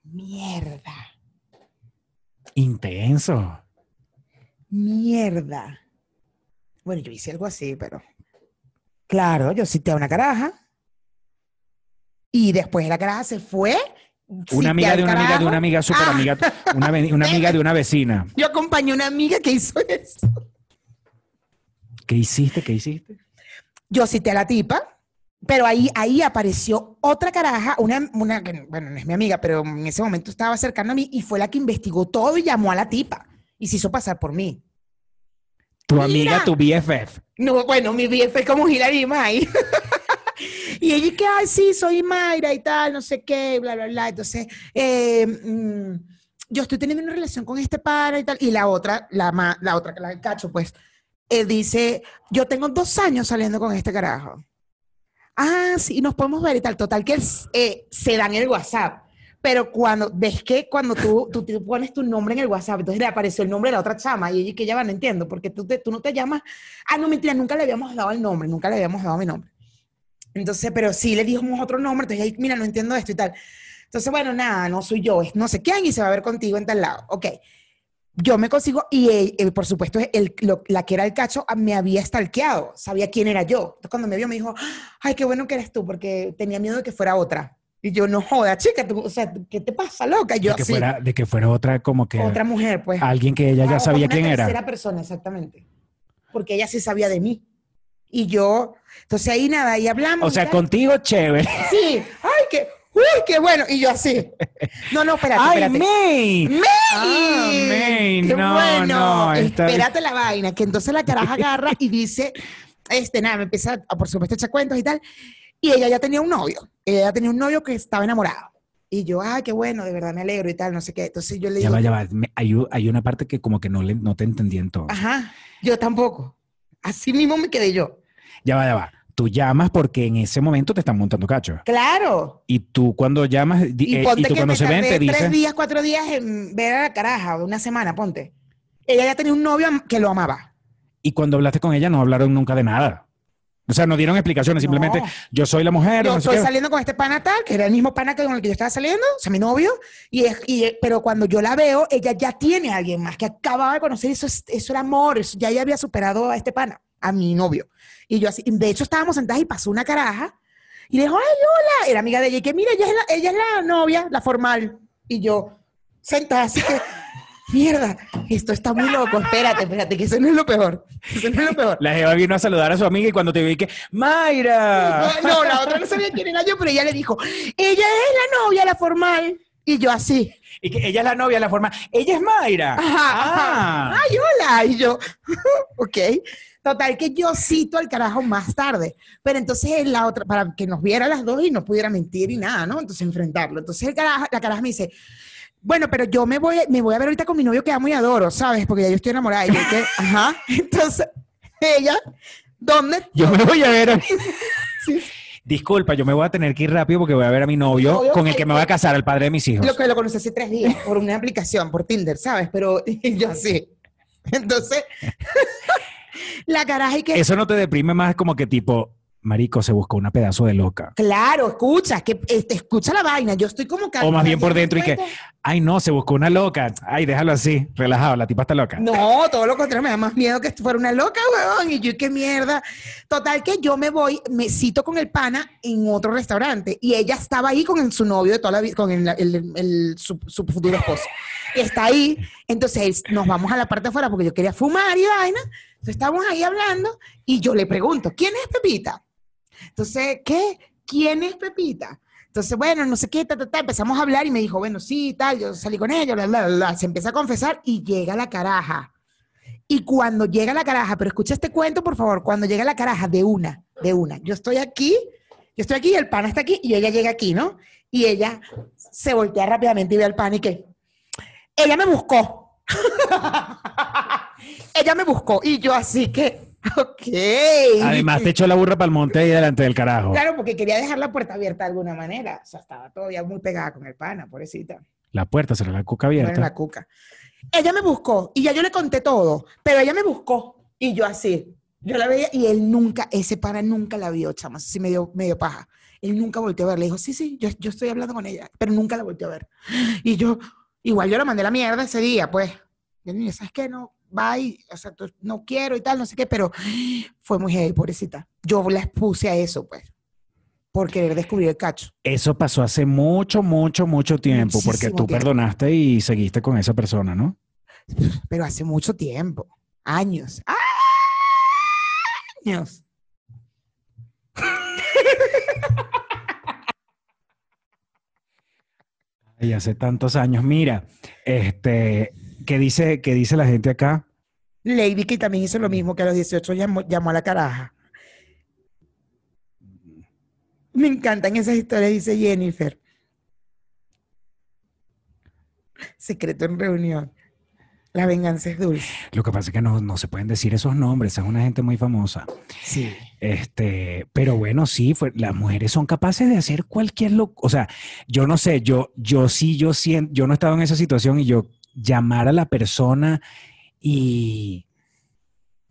Mierda. Intenso. Mierda. Bueno, yo hice algo así, pero. Claro, yo cité a una caraja. Y después la caraja se fue. Una amiga de una amiga de una amiga, Ah. amiga, una, amiga de una vecina. [LAUGHS] Yo acompañé a una amiga que hizo eso. ¿Qué hiciste? ¿Qué hiciste? Yo cité a la tipa, pero ahí, ahí apareció otra caraja, una, una bueno, no es mi amiga, pero en ese momento estaba cercana a mí y fue la que investigó todo y llamó a la tipa y se hizo pasar por mí. Tu Mira. amiga, tu BFF. No, bueno, mi BF fue como Hilary May. [LAUGHS] y ella que, ay, sí, soy Mayra y tal, no sé qué, bla, bla, bla. Entonces, eh, mm, yo estoy teniendo una relación con este pana y tal. Y la otra, la, ma- la otra, la del cacho, pues, él dice, yo tengo dos años saliendo con este carajo. Ah, sí, nos podemos ver y tal. Total, que eh, se dan el WhatsApp. Pero cuando, ves que cuando tú, tú te pones tu nombre en el WhatsApp, entonces le apareció el nombre de la otra chama y ella que ya va, no entiendo, porque tú, tú no te llamas, ah, no, mentira, nunca le habíamos dado el nombre, nunca le habíamos dado mi nombre. Entonces, pero sí le dijimos otro nombre, entonces, ahí, mira, no entiendo esto y tal. Entonces, bueno, nada, no soy yo, es no sé quién y se va a ver contigo en tal lado. Ok. Yo me consigo, y él, él, por supuesto, la que era el cacho ah, me había stalkeado, sabía quién era yo. Entonces, cuando me vio, me dijo, ay, qué bueno que eres tú, porque tenía miedo de que fuera otra. Y yo, no joda, chica, tú, o sea, ¿qué te pasa, loca? Y yo, De que, así, fuera, de que fuera otra como que otra mujer, pues. alguien que ella Ah, ya o sabía una quién era. tercera persona, exactamente. Porque ella sí sabía de mí. Y yo, entonces ahí nada, ahí hablamos. O y sea, contigo chévere. Sí, ay, qué, uy, qué bueno. Y yo así. No, no, espérate, ¡Ay. May! ¡May! Ah, May, ¡Qué no, bueno! no, está- Espérate la vaina, que entonces la caraja agarra y dice, este, nada, me empieza, a, por supuesto, echar cuentos y tal. Y ella ya tenía un novio. Ella ya tenía un novio que estaba enamorado. Y yo, ay, qué bueno, de verdad me alegro y tal, no sé qué. Entonces yo le Ya digo, va, ya va. Me- hay, una parte que como que no, le, no te entendí en todo. ajá, yo tampoco. Así mismo me quedé yo. Ya va, ya va. Tú llamas porque en ese momento te están montando cacho. Claro. Y tú cuando llamas Y eh, ponte y tú que cuando me se ven te tres días, cuatro días en ver a la caraja, una semana, ponte. Ella ya tenía un novio que lo amaba. Y cuando hablaste con ella no hablaron nunca de nada. O sea, no dieron explicaciones, simplemente No. yo soy la mujer. Yo no estoy saliendo con este pana tal, que era el mismo pana que con el que yo estaba saliendo, o sea, mi novio, y, es- y, pero cuando yo la veo, ella ya tiene a alguien más que acababa de conocer, eso, es- eso era amor, eso, ya ella había superado a este pana, a mi novio. Y yo así, de hecho estábamos sentadas y pasó una caraja, y le dijo, ay, hola, era amiga de ella, y que mira, ella es la, ella es la novia, la formal, y yo sentada, así que, mierda, esto está muy loco, espérate, espérate, que eso no es lo peor, eso no es lo peor. La Jeva vino a saludar a su amiga y cuando te vi que, ¡Mayra! No, no, la otra no sabía quién era yo, pero ella le dijo, ella es la novia, la formal. Y yo así, Y que ella es la novia, la forma. ¡Ella es Mayra! ajá, Ah. ajá. ay, hola. Y yo, [LAUGHS] ok. Total, que yo cito al carajo más tarde. Pero entonces la otra, para que nos viera las dos y no pudiera mentir y nada, ¿no? Entonces enfrentarlo. Entonces el carajo, la caraja me dice, bueno, pero yo me voy, me voy a ver ahorita con mi novio que amo y adoro, ¿sabes? Porque ya yo estoy enamorada. Y yo que, [LAUGHS] ajá. Entonces, ella, ¿dónde? Yo me voy a ver. Sí. [LAUGHS] disculpa, yo me voy a tener que ir rápido porque voy a ver a mi novio Novio, con el que me voy a casar, el padre de mis hijos. Lo que lo conocí hace tres días por una aplicación, por Tinder, ¿sabes? Pero [LAUGHS] yo así. Entonces, la caraja y que... Eso no te deprime más como que tipo, marico, se buscó una pedazo de loca. Claro, escucha, que este, escucha la vaina. Yo estoy como O más bien por dentro y que, ay no, se buscó una loca. Ay, déjalo así, relajado, la tipa está loca. No, todo lo contrario, me da más miedo que fuera una loca, weón. Y yo, qué mierda. Total, que yo me voy, me cito con el pana en otro restaurante. Y ella estaba ahí con su novio de toda la vida, con el, el- el- su, su futuro esposo. Y está ahí. Entonces nos vamos a la parte de afuera porque yo quería fumar y vaina. Entonces estamos ahí hablando y yo le pregunto, ¿quién es Pepita? Entonces, ¿qué? ¿Quién es Pepita? Entonces, bueno, no sé qué, ta, ta, ta. empezamos a hablar y me dijo, bueno, sí, tal, yo salí con ella, bla, bla, bla. Se empieza a confesar y llega la caraja. Y cuando llega la caraja, pero escucha este cuento, por favor, cuando llega la caraja, de una, de una. Yo estoy aquí, yo estoy aquí, el pana está aquí y ella llega aquí, ¿no? Y ella se voltea rápidamente y ve al pana y que, ella me buscó. [LAUGHS] ella me buscó y yo así que, [LAUGHS] ok. Además, te echó la burra para el monte ahí delante del carajo. Claro, porque quería dejar la puerta abierta de alguna manera. O sea, estaba todavía muy pegada con el pana, pobrecita. La puerta será la cuca abierta. la cuca. Ella me buscó y ya yo le conté todo, pero ella me buscó y yo así. Yo la veía y él nunca, ese pana nunca la vio, chama, así medio, medio paja. Él nunca volteó a ver. Le dijo, sí, sí, yo, yo estoy hablando con ella, pero nunca la volteó a ver. Y yo, igual yo le mandé la mierda ese día, pues. Yo ¿sabes qué? No, bye, o sea, no quiero y tal, no sé qué, pero fue muy heavy, pobrecita. Yo la expuse a eso, pues, por querer descubrir el cacho. Eso pasó hace mucho, mucho, mucho tiempo, porque tú tiempo. perdonaste y seguiste con esa persona, ¿no? pero hace mucho tiempo, años, años. [LAUGHS] Y hace tantos años. Mira, este, ¿qué dice, qué dice la gente acá? Lady que también hizo lo mismo, que a los 18 llamó, llamó a la caraja. Me encantan esas historias, dice Jennifer. Secreto en reunión. La venganza es dulce. Lo que pasa es que no, no se pueden decir esos nombres, es una gente muy famosa. Sí. Este, pero bueno, sí, fue, las mujeres son capaces de hacer cualquier lo, o sea, yo no sé, yo, yo sí, yo siento, yo no he estado en esa situación y yo llamar a la persona y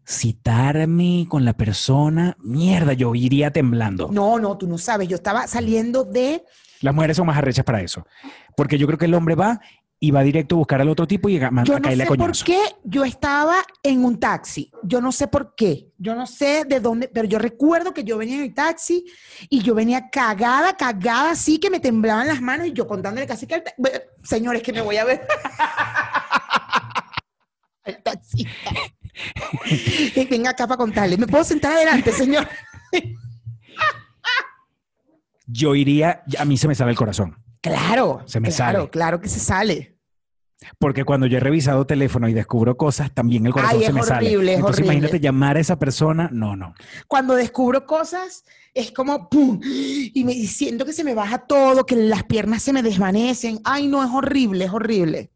citarme con la persona, mierda, yo iría temblando. No, no, tú no sabes. Yo estaba saliendo de. Las mujeres son más arrechas para eso, porque yo creo que el hombre va y va directo a buscar al otro tipo y a, a Yo no caerle sé a por qué yo estaba en un taxi. Yo no sé por qué. Yo no sé de dónde, pero yo recuerdo que yo venía en el taxi y yo venía cagada, cagada, así que me temblaban las manos y yo contándole casi que al señores que me voy a ver. [LAUGHS] el taxista. [LAUGHS] Venga acá para contarle. ¿Me puedo sentar adelante, señor? Yo iría, a mí se me sale el corazón. Claro. Se me claro, sale. Claro que se sale. Porque cuando yo he revisado teléfono y descubro cosas, también el corazón Ay, se es me sale. horrible, es Entonces horrible. imagínate llamar a esa persona. No, no. cuando descubro cosas, es como ¡pum! Y me y siento que se me baja todo, que las piernas se me desvanecen. Ay, no, es horrible, es horrible.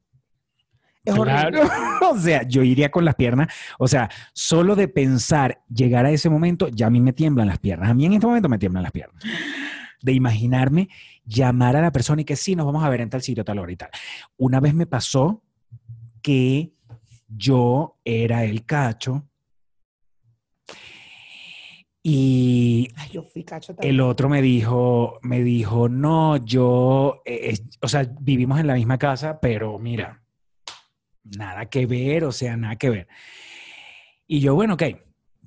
Es Claro. horrible. [LAUGHS] o sea, yo iría con las piernas. O sea, solo de pensar llegar a ese momento, ya a mí me tiemblan las piernas. A mí en este momento me tiemblan las piernas. De imaginarme llamar a la persona y que sí, nos vamos a ver en tal sitio, tal hora y tal. Una vez me pasó que yo era el cacho y Ay, yo fui cacho el otro me dijo, me dijo, no, yo, eh, es- o sea, vivimos en la misma casa, pero mira, nada que ver, o sea, nada que ver. Y yo, bueno, ok,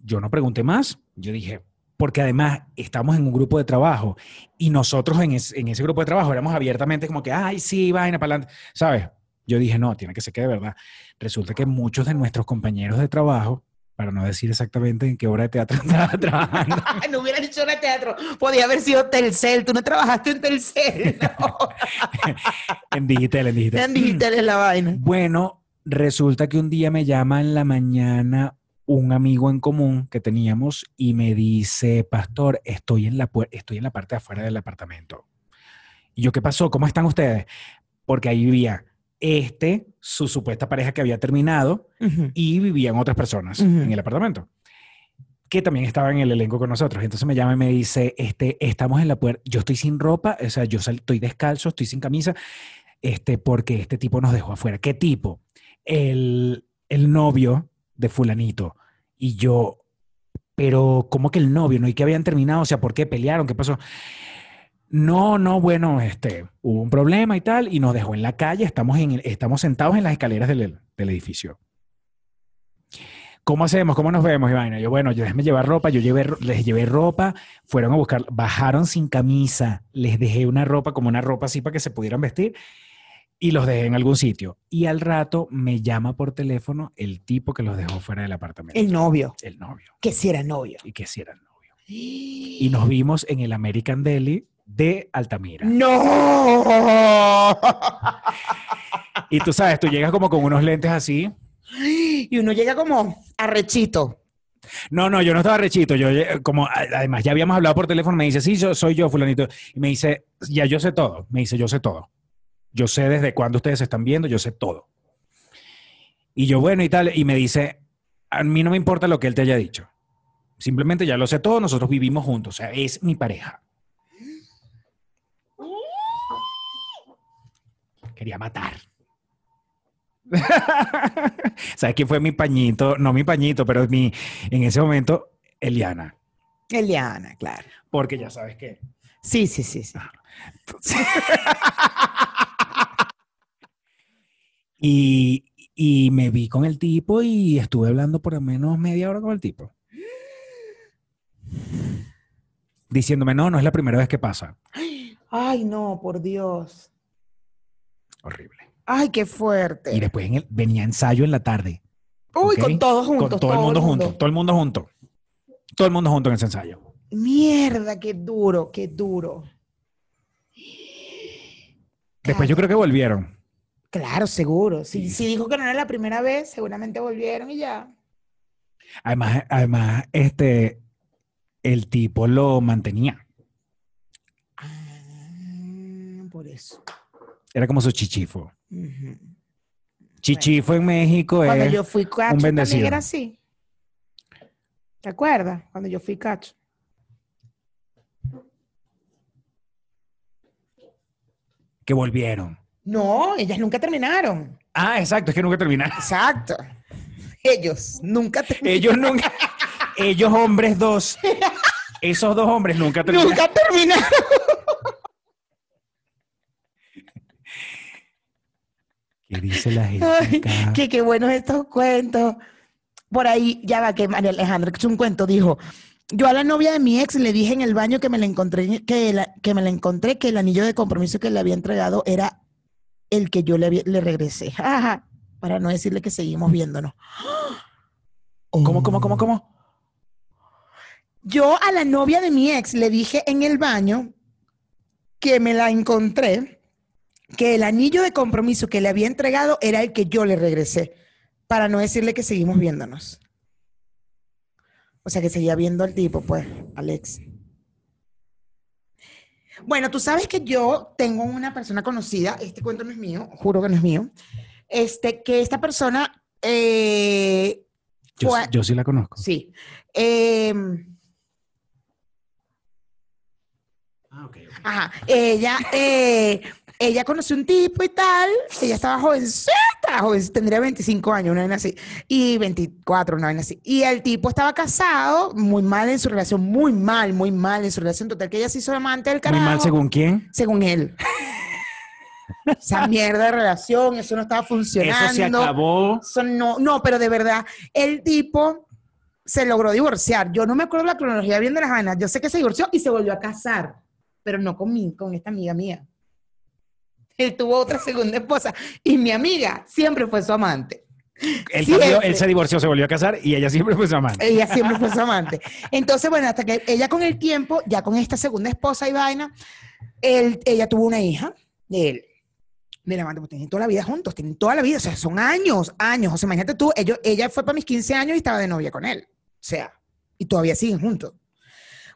yo no pregunté más, yo dije, porque además estamos en un grupo de trabajo y nosotros en, es- en ese grupo de trabajo éramos abiertamente como que, ay, sí, vaina para adelante, ¿sabes? Yo dije, no, tiene que ser que de verdad. Resulta que muchos de nuestros compañeros de trabajo, para no decir exactamente en qué hora de teatro [LAUGHS] estaba trabajando, [LAUGHS] no hubiera dicho de teatro. Podía haber sido Telcel. Tú no trabajaste en Telcel. No. [LAUGHS] en digital, en digital. En digital es la vaina. Bueno, resulta que un día me llama en la mañana un amigo en común que teníamos y me dice, pastor, estoy en la, estoy en la parte de afuera del apartamento. Y yo, ¿qué pasó? ¿Cómo están ustedes? Porque ahí vivía este, su supuesta pareja que había terminado y vivían otras personas en el apartamento. que también estaba en el elenco con nosotros. Entonces me llama y me dice, este, estamos en la puerta, yo estoy sin ropa, o sea, yo estoy descalzo, estoy sin camisa, este, porque este tipo nos dejó afuera. ¿Qué tipo? El, el novio de fulanito. Y yo, pero ¿cómo que el novio? ¿No? ¿Y qué habían terminado? O sea, ¿por qué pelearon? ¿Qué pasó? No, no, bueno, este, hubo un problema y tal, y nos dejó en la calle, estamos, en estamos sentados en las escaleras del, del edificio. ¿Cómo hacemos? ¿Cómo nos vemos? Vaina. Yo, bueno, yo déjame llevar ropa, yo llevé, les llevé ropa, fueron a buscar, bajaron sin camisa, les dejé una ropa, como una ropa así para que se pudieran vestir, y los dejé en algún sitio. Y al rato me llama por teléfono el tipo que los dejó fuera del apartamento. El novio, El novio. que si era novio. Y que sí era el novio. [GASPS] Y nos vimos en el American Deli de Altamira. ¡No! [LAUGHS] Y tú sabes, tú llegas como con unos lentes así. [GASPS] Y uno llega como arrechito. No, no, yo no estaba rechito. Yo, eh, como, además, ya habíamos hablado por teléfono. Me dice, sí, yo soy yo, Fulanito. Y me dice, ya yo sé todo. Me dice, yo sé todo. Yo sé desde cuándo ustedes se están viendo, yo sé todo. Y yo, bueno, y tal. Y me dice, a mí no me importa lo que él te haya dicho. Simplemente ya lo sé todo, nosotros vivimos juntos. O sea, es mi pareja. Quería matar. [LAUGHS] ¿Sabes quién fue mi pañito? No mi pañito, pero mi, en ese momento, Eliana. Eliana, claro. Porque ya sabes que. Sí, sí, sí, sí. [LAUGHS] Y, y me vi con el tipo y estuve hablando por al menos media hora con el tipo. Diciéndome, no, no es la primera vez que pasa. Ay, no, por Dios. Horrible. Ay, qué fuerte. Y después en el- venía ensayo en la tarde. Uy, con todos juntos. Con todo el mundo junto. Todo el mundo junto. Todo el mundo junto en ese ensayo. Mierda, qué duro, qué duro. Después yo creo que volvieron. Claro, seguro. Si, si dijo que no era la primera vez, seguramente volvieron y ya. Además, además, este, el tipo lo mantenía. Ah, por eso. Era como su chichifo. Ujú. Chichifo en México Cuando es... yo fui cacho también bendecido. era así. ¿Te acuerdas? Cuando yo fui cacho. que volvieron. No, ellas nunca terminaron. Ah, exacto, es que nunca terminaron. Exacto. Ellos nunca terminaron. Ellos nunca, ellos hombres dos, esos dos hombres nunca terminaron. Nunca terminaron. ¿Qué dice la gente Ay, que qué buenos estos cuentos. Por ahí, ya va, que María Alejandra, que es un cuento, dijo, yo a la novia de mi ex le dije en el baño que me la encontré, que, la- que me la encontré, que el anillo de compromiso que le había entregado era el que yo le, regresé. [LAUGHS] Para no decirle que seguimos viéndonos. [GASPS] ¿Cómo, cómo, cómo, cómo? Yo a la novia de mi ex le dije en el baño que me la encontré, que el anillo de compromiso que le había entregado era el que yo le regresé, para no decirle que seguimos viéndonos. O sea, que seguía viendo al tipo, pues, Alex. Bueno, tú sabes que yo tengo una persona conocida, este cuento no es mío, juro que no es mío, este, que esta persona, eh, Yo, fue- yo sí la conozco. sí, em, Ah, ok, ok. Ajá, ella, eh, ella conoció un tipo y tal, ella estaba jovencita, joven, tendría 25 años, una vaina así, y 24, una vaina así. Y el tipo estaba casado, muy mal en su relación, muy mal, muy mal en su relación, total, que ella se hizo amante del Muy carajo. mal según quién. Según él. Esa mierda de relación, eso no estaba funcionando. Eso se acabó. Eso no, no, pero de verdad, el tipo se logró divorciar. Yo no me acuerdo la cronología bien de las vainas. Yo sé que se divorció y se volvió a casar, pero no con, mi, con esta amiga mía. Él tuvo otra segunda esposa y mi amiga siempre fue su amante. Él, Siempre. cambió, él se divorció, se volvió a casar y ella siempre fue su amante. Ella siempre fue su amante. [LAUGHS] Entonces, bueno, hasta que ella con el tiempo, ya con esta segunda esposa y vaina, él, ella tuvo una hija de él. La amante, pues tienen toda la vida juntos, tienen toda la vida, o sea, son años, años. O sea, imagínate tú, ellos, ella fue para mis 15 años y estaba de novia con él. O sea, y todavía siguen juntos.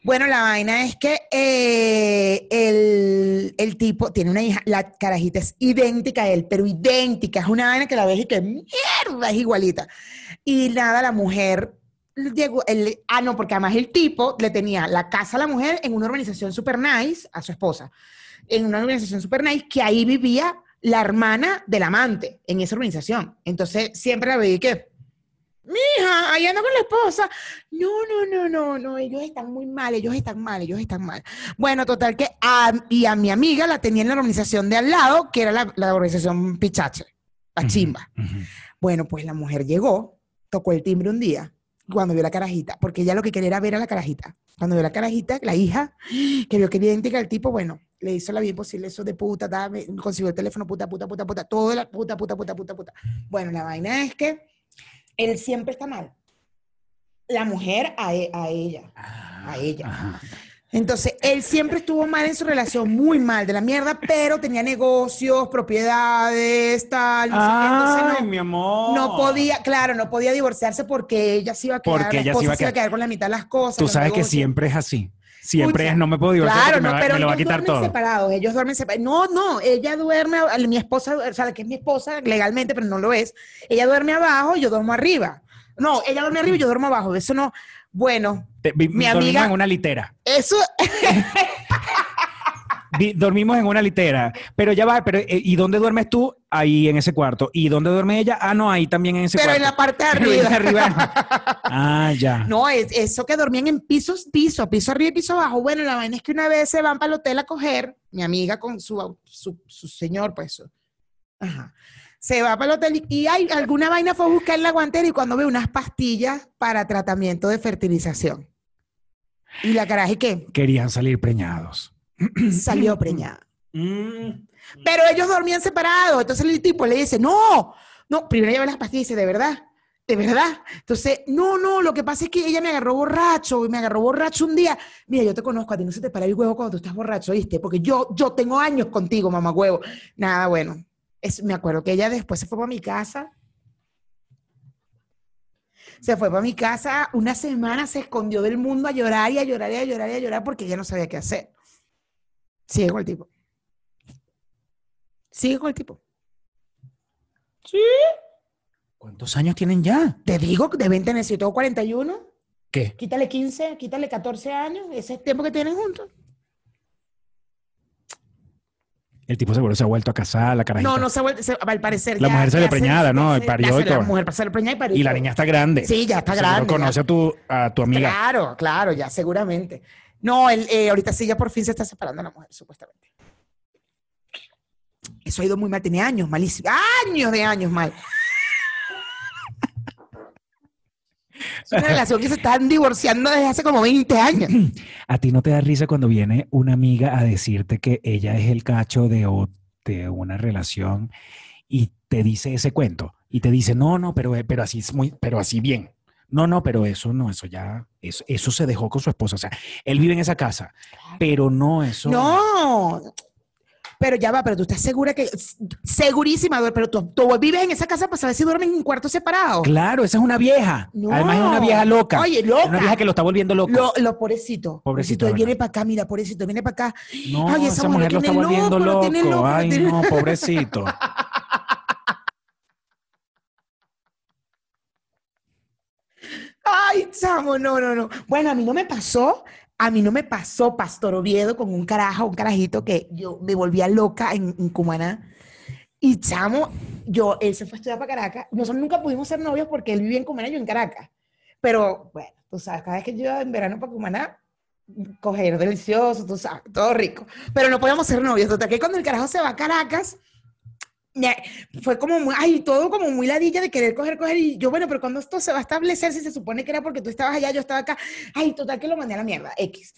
Bueno, la vaina es que eh, el, el tipo tiene una hija, la carajita es idéntica a él, pero idéntica, es una vaina que la ves y que mierda, es igualita. Y nada, la mujer llegó, el, ah, no, porque además el tipo le tenía la casa a la mujer en una organización super nice, a su esposa, en una organización super nice, que ahí vivía la hermana del amante en esa organización. Entonces siempre la veía que, mija, ahí anda con la esposa. No, no, no, no, no, ellos están muy mal, ellos están mal, ellos están mal. Bueno, total que, a, y a mi amiga la tenía en la organización de al lado, que era la, la organización Pichache, la chimba. Bueno, pues la mujer llegó, tocó el timbre un día, cuando vio la carajita, porque ella lo que quería era ver a la carajita. Cuando vio la carajita, la hija, que vio que era idéntica al tipo, bueno, le hizo la vida imposible eso de puta, ta, me- consiguió el teléfono, puta, puta, puta, puta, todo la puta, puta, puta, puta, puta. Bueno, la vaina es que él siempre está mal. La mujer a, e- a ella. A ella. Ajá. Entonces, él siempre estuvo mal en su relación, muy mal de la mierda, pero tenía negocios, propiedades, tal. No sé qué. Entonces, Ay, no- mi amor. no podía, claro, no podía divorciarse porque ella se iba a quedar, Porque la ella se iba a se iba a quedar. con la mitad de las cosas. Tú sabes que siempre es así. Siempre es, no me puedo divorciar Claro, me, no, va- pero me lo va a ellos quitar duermen todo. separados, ellos duermen separados. No, no, ella duerme, mi esposa, o sea, que es mi esposa legalmente, pero no lo es. Ella duerme abajo y yo duermo arriba. No, ella duerme arriba y yo duermo abajo. Eso no. Bueno, Te- mi amiga- en una litera. eso, [LAUGHS] [LAUGHS] dormimos en una litera. Pero ya va, pero eh, ¿y dónde duermes tú? Ahí en ese cuarto. ¿Y dónde duerme ella? Ah, no, ahí también en ese pero cuarto. en la parte de Pero [LAUGHS] en arriba. arriba. Ah, ya. No, es, eso que dormían en pisos, piso, piso arriba y piso abajo. Bueno, la vaina es que una vez se van para el hotel a coger, mi amiga con su, su, su señor, pues. su- Ajá. Se va para el hotel y, hay alguna vaina fue a buscar en la guantera y cuando ve unas pastillas para tratamiento de fertilización. Y la caraja, ¿y qué? Querían salir preñados. Salió [CLEARS THROAT] preñada. Mm. Pero ellos dormían separados. Entonces el tipo le dice, no, no, primero lleva las pastillas y dice, de verdad, de verdad. Entonces, no, no, lo que pasa es que ella me agarró borracho y me agarró borracho un día. Mira, yo te conozco, a ti no se te para el huevo cuando tú estás borracho, ¿viste? Porque yo, yo tengo años contigo, mamá huevo. Nada, bueno. Es, me acuerdo que ella después se fue para mi casa. Se fue para mi casa una semana, se escondió del mundo a llorar y a llorar y a llorar y a llorar porque ella no sabía qué hacer. Sigue con el tipo. Sigue con el tipo. ¿Cuántos años tienen ya? Te digo, deben tener, si yo tengo 41, ¿Qué? quítale 15, quítale 14 años, ese es el tiempo que tienen juntos. El tipo seguro se ha vuelto a casar, la carajita. No, no se ha vuelto, se- al parecer La ya- mujer salió ya se- preñada, ¿no? ya Y se- parió ya y se- La mujer salió preñada y parió. Y la todo. niña está grande. Sí, ya está Seguro grande. conoce ya. a tu, a tu amiga. Claro, claro, ya seguramente. No, él, eh, ahorita sí ya por fin se está separando la mujer, supuestamente. Eso ha ido muy mal, tiene años, malísimo. Años de años mal. Es una relación que se están divorciando desde hace como 20 años. ¿A ti no te da risa cuando viene una amiga a decirte que ella es el cacho de, de una relación y te dice ese cuento? Y te dice, no, no, pero, eh, pero así es muy, pero así bien. No, no, pero eso no, eso ya, eso, eso se dejó con su esposa. O sea, él vive en esa casa, pero no eso. No, pero ya va, pero tú estás segura que, segurísima, pero tú, tú vives en esa casa para saber si duermen en un cuarto separado. Claro, esa es una vieja. No. Además es una vieja loca. Oye, Es loca. una vieja que lo está volviendo loco. Lo, lo pobrecito. Pobrecito, viene para acá, mira, pobrecito, viene para acá. no, Ay, esa, esa mujer mujer lo está tiene volviendo loco, lo loco. tiene loco, lo Ay, no, pobrecito. Ay, chamo, no, no, no. Bueno, a mí no me pasó, a mí no me pasó Pastor Oviedo con un carajo, un carajito que yo me volvía loca en, en Cumaná. Y chamo, yo, él se fue a estudiar para Caracas. Nosotros nunca pudimos ser novios porque él vivía en Cumaná y yo en Caracas. Pero, bueno, tú sabes, cada vez que yo iba en verano para Cumaná, coger delicioso, tú sabes, todo rico. Pero no podíamos ser novios. Total, que cuando el carajo se va a Caracas, fue como muy, ay, todo como muy ladilla de querer coger, coger. Y yo, bueno, pero cuando esto se va a establecer, si se supone que era porque tú estabas allá, yo estaba acá. Ay, total, que lo mandé a la mierda, X.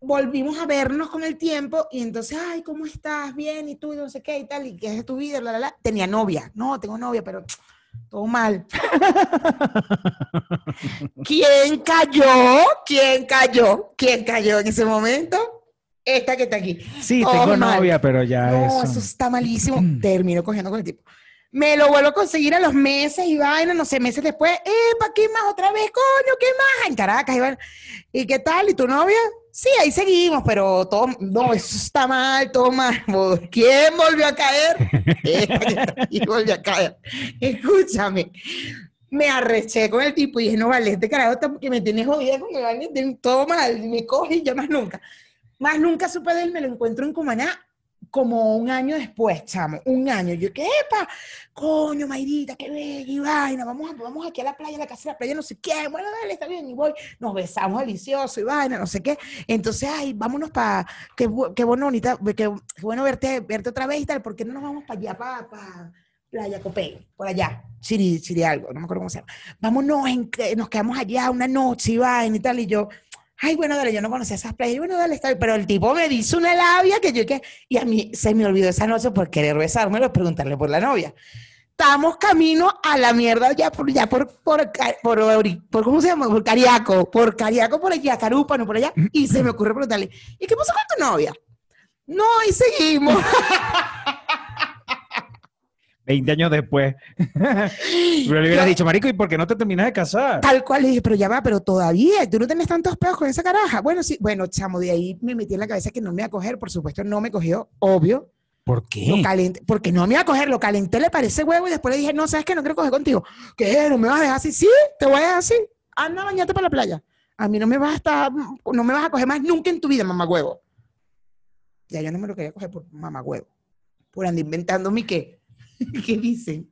Volvimos a vernos con el tiempo y entonces, ay, ¿cómo estás? Bien, y tú, y no sé qué, y tal, y qué es de tu vida, bla, bla, bla. Tenía novia. No, tengo novia, pero [TSK] todo mal. [LAUGHS] ¿Quién cayó? ¿Quién cayó? ¿Quién cayó en ese momento? Esta que está aquí. Sí, Todo tengo mal. novia, pero ya No, eso. eso está malísimo. [CLEARS THROAT] Termino cogiendo con el tipo. Me lo vuelvo a conseguir a los meses y vaina, no sé, meses después. ¿para qué más otra vez, coño? ¿Qué más? En Caracas, y vaina. ¿Y qué tal? ¿Y tu novia? Sí, ahí seguimos, pero todo, no, eso está mal, todo mal. ¿Quién volvió a caer? [LAUGHS] Aquí volvió a caer. Escúchame. Me arreché con el tipo y dije, no vale, este carajo está- que me tiene jodida con el baño, todo mal, y me coge y ya más nunca. Más nunca supe de él, me lo encuentro en Cumaná como un año después, chamo, un año. Yo, ¿qué epa? Coño, Mayrita, qué bella y vaina, vamos, vamos aquí a la playa, a la casa de la playa, no sé qué, bueno, dale, está bien, y voy, nos besamos delicioso y vaina, no sé qué. Entonces, ay, vámonos para, qué, qué bueno, bonita, qué, bueno verte, verte otra vez y tal, ¿por qué no nos vamos para allá, para Playa Copey, por allá, Chiri, Chiri algo, no me acuerdo cómo se llama. Vámonos, en nos quedamos allá una noche y vaina y tal, y yo, ay, bueno, dale, yo no conocía esas playas, bueno, dale, está pero el tipo me dice una labia que yo, que, y a mí se me olvidó esa noche por querer besármelo, preguntarle por la novia. Estamos camino a la mierda ya por, ya por, por, por, ¿cómo se llama? Por Cariaco, por Cariaco, por allá, Carúpano, por allá, y se me ocurre preguntarle, ¿y qué pasó con tu novia? No, y seguimos. [LAUGHS] 20 años después. [GASPS] Pero le hubieras dicho, marico, ¿y por qué no te terminas de casar? Tal cual, le dije, pero ya va, pero todavía, tú no tenés tantos peos con esa caraja. Bueno, sí, bueno, chamo, de ahí me metí en la cabeza que no me iba a coger, por supuesto, no me cogió, obvio. ¿Por Lo qué? calenté, porque no me iba a coger, lo calenté, le parece huevo y después le dije, no, sabes que no quiero coger contigo. ¿Qué? ¿No me vas a dejar así? Sí, te voy a dejar así. Anda, bañate para la playa. A mí no me vas a estar, no me vas a coger más nunca en tu vida, mamá huevo. Ya yo no me lo quería coger por mamá huevo. Por andar inventando mi qué. [LAUGHS] ¿Qué dicen?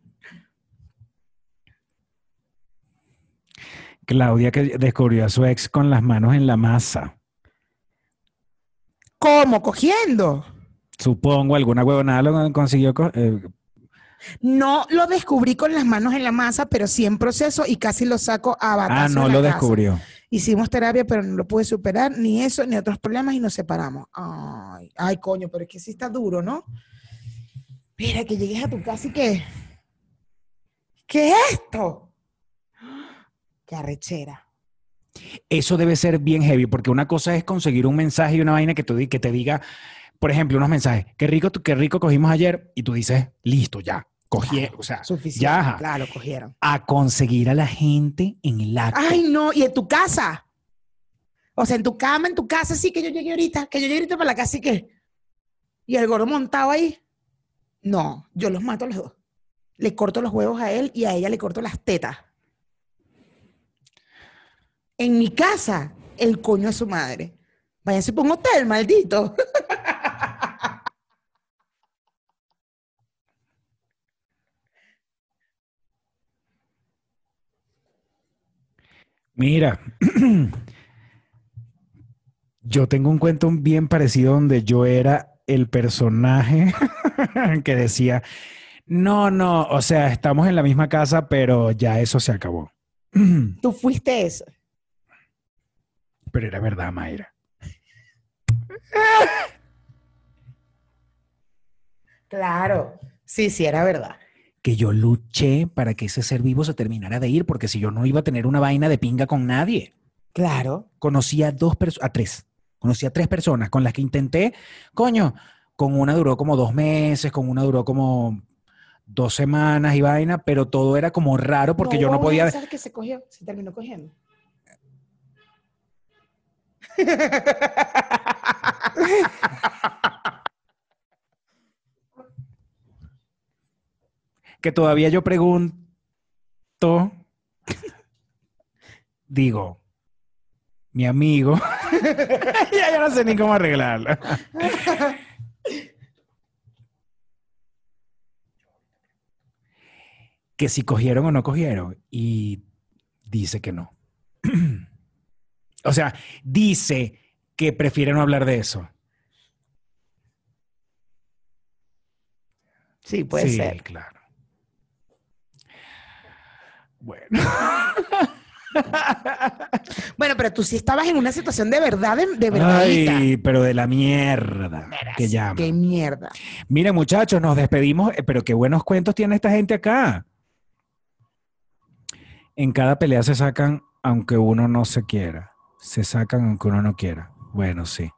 Claudia que descubrió a su ex con las manos en la masa. ¿Cómo? ¿Cogiendo? Supongo, alguna huevonada lo consiguió. co- eh, No lo descubrí con las manos en la masa, pero sí en proceso y casi lo saco a ah, batazo no lo casa. descubrió. Hicimos terapia, pero no lo pude superar, ni eso, ni otros problemas, y nos separamos. Ay, ay, coño, pero es que sí está duro, ¿no? Mira, que llegues a tu casa y que... ¿Qué es esto? Qué arrechera. Eso debe ser bien heavy, porque una cosa es conseguir un mensaje y una vaina que, tú, que te diga, por ejemplo, unos mensajes, qué rico, tú- qué rico cogimos ayer, y tú dices, listo, ya, Claro, o sea, Suficiente. ya, ajá. Claro, cogieron. a conseguir a la gente en el acto. Ay, no, y en tu casa. O sea, en tu cama, en tu casa, sí, que yo llegué ahorita, que yo llegué ahorita para la casa y que. Y el gordo montado ahí. No, yo los mato a los dos. Le corto los huevos a él y a ella le corto las tetas. En mi casa, el coño de su madre. Váyanse por un hotel, maldito. [LAUGHS] Mira, [CLEARS THROAT] yo tengo un cuento bien parecido donde yo era el personaje [LAUGHS] que decía, no, no, o sea, estamos en la misma casa, pero ya eso se acabó. [CLEARS THROAT] Tú fuiste eso. Pero era verdad, Mayra. Claro. Sí, sí, era verdad. Que yo luché para que ese ser vivo se terminara de ir, porque si yo no iba a tener una vaina de pinga con nadie. Claro. Conocí a dos personas, a tres. Conocí a tres personas con las que intenté, coño, con una duró como dos meses, con una duró como dos semanas y vaina, pero todo era como raro porque yo no podía... vez que se cogió, se terminó cogiendo. Que todavía yo pregunto, digo, mi amigo, [LAUGHS] ya yo no sé ni cómo arreglarlo. que si cogieron o no cogieron y dice que no. [CLEARS THROAT] o sea, dice que prefiere no hablar de eso. Sí, puede sí, ser. claro. Bueno. [LAUGHS] [LAUGHS] Bueno, pero tú sí estabas en una situación de verdad, de, de verdadita. Ay, pero de la mierda que llama. Qué mierda. Miren, muchachos, nos despedimos, eh, pero qué buenos cuentos tiene esta gente acá. En cada pelea se sacan aunque uno no se quiera. Se sacan aunque uno no quiera. Bueno, sí.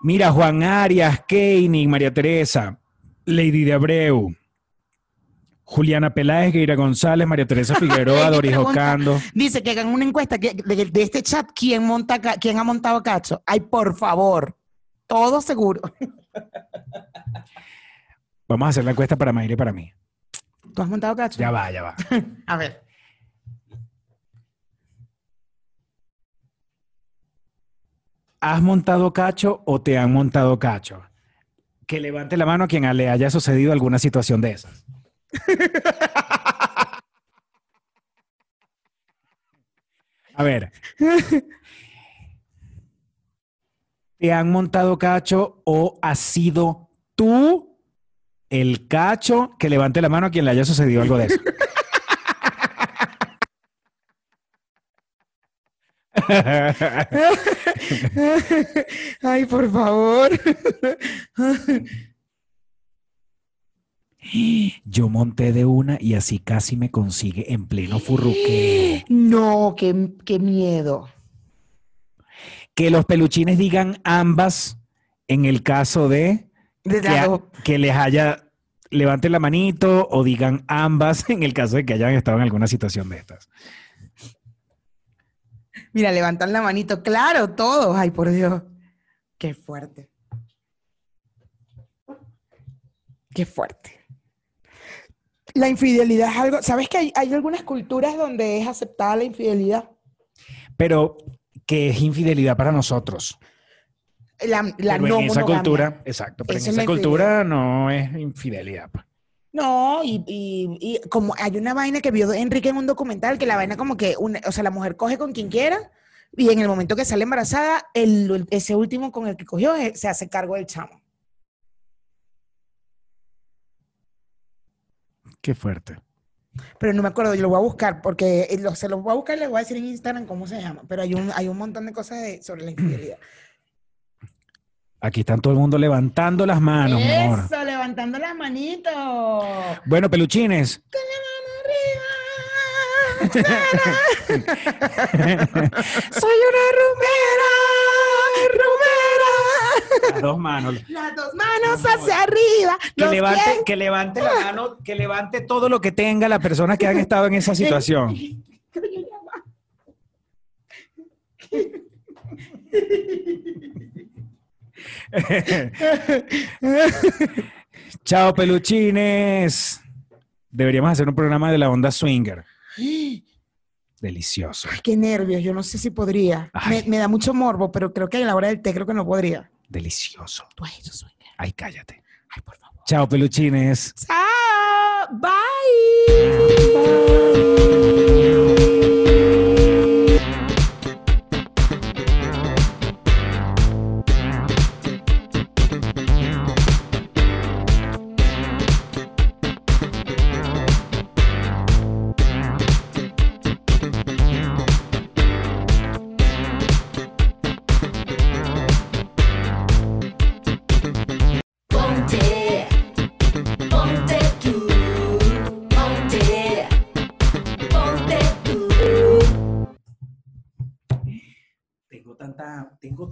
Mira, Juan Arias, Keining, María Teresa, Lady de Abreu, Juliana Peláez, Gueira González, María Teresa [LAUGHS] Figueroa, Doris Ocando. Dice que hagan una encuesta de, este chat, ¿quién, monta, ¿quién ha montado cacho? Ay, por favor, todo seguro. [LAUGHS] Vamos a hacer la encuesta para Mayra y para mí. ¿Tú has montado cacho? Ya va, ya va. [LAUGHS] a ver. ¿Has montado cacho o te han montado cacho? Que levante la mano a quien le haya sucedido alguna situación de esas. [LAUGHS] A ver. ¿Te han montado cacho o has sido tú el cacho? Que levante la mano a quien le haya sucedido algo de eso. [LAUGHS] Ay, por favor. [LAUGHS] Yo monté de una y así casi me consigue en pleno furruqueo. No, qué, qué miedo. Que los peluchines digan ambas en el caso de De que, que les haya levanten la manito o digan ambas en el caso de que hayan estado en alguna situación de estas. Mira, levantan la manito. Claro, todos. Ay, por Dios. Qué fuerte. Qué fuerte. La infidelidad es algo. ¿Sabes que hay, hay algunas culturas donde es aceptada la infidelidad? Pero que es infidelidad para nosotros. La, la Pero no en esa cultura, exacto, pero Esa en es esa cultura no es infidelidad. pues. No, y, y- y como hay una vaina que vio Enrique en un documental, que la vaina como que, una- o sea, la mujer coge con quien quiera y en el momento que sale embarazada, el, ese último con el que cogió eh, se hace cargo del chamo. Qué fuerte. Pero no me acuerdo, yo lo voy a buscar porque eh, lo- se los voy a buscar y les voy a decir en Instagram cómo se llama. Pero hay un, hay un montón de cosas de- sobre la infidelidad. [CLEARS THROAT] Aquí están todo el mundo levantando las manos, mi amor. Eso, levantando las manitos. Bueno, peluchines, [LAUGHS] [LAUGHS] Soy una rumera. Las dos manos. Las dos manos hacia arriba. Que levante, pies- que levante la mano, que levante todo lo que tenga las personas que han estado en esa [LAUGHS] situación. [LAUGHS] Chao, peluchines. Deberíamos hacer un programa de la onda swinger. Delicioso, Ay, qué nervios, yo no sé si podría. Me da mucho morbo, pero creo que a la hora del té creo que no podría. Delicioso. Tú has hecho. Ay, cállate. Ay, por favor. Chao, peluchines. Chao. Bye. Ponte,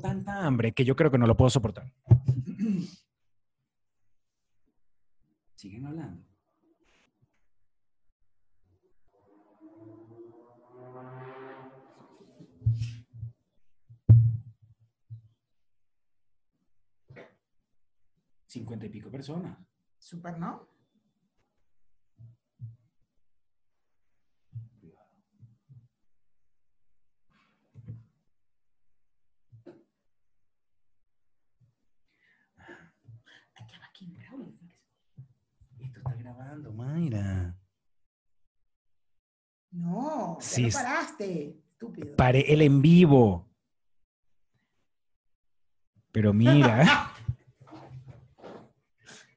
tanta, hambre que yo creo que no lo puedo soportar. [CLEARS THROAT] Siguen hablando. Cincuenta y pico personas. Super, ¿no? Ay, qué va aquí, Raúl. Esto grabando, Mayra. No, ya Sí, paraste. Estúpido. Paré el en vivo. Pero mira, [LAUGHS]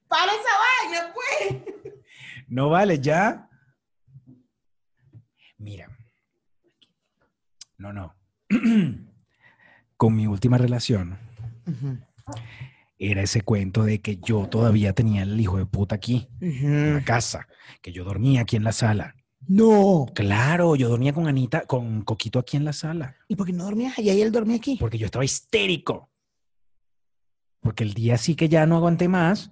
¡Para esa vaina, pues! no vale ya. Mira. No, no. [CLEARS THROAT] Con mi última relación era ese cuento de que yo todavía tenía el hijo de puta aquí, en la casa, que yo dormía aquí en la sala. No. Claro, yo dormía con Anita, con Coquito aquí en la sala, ¿Y por qué no dormías allá y él dormía aquí? porque yo estaba histérico. Porque el día sí que ya no aguanté más,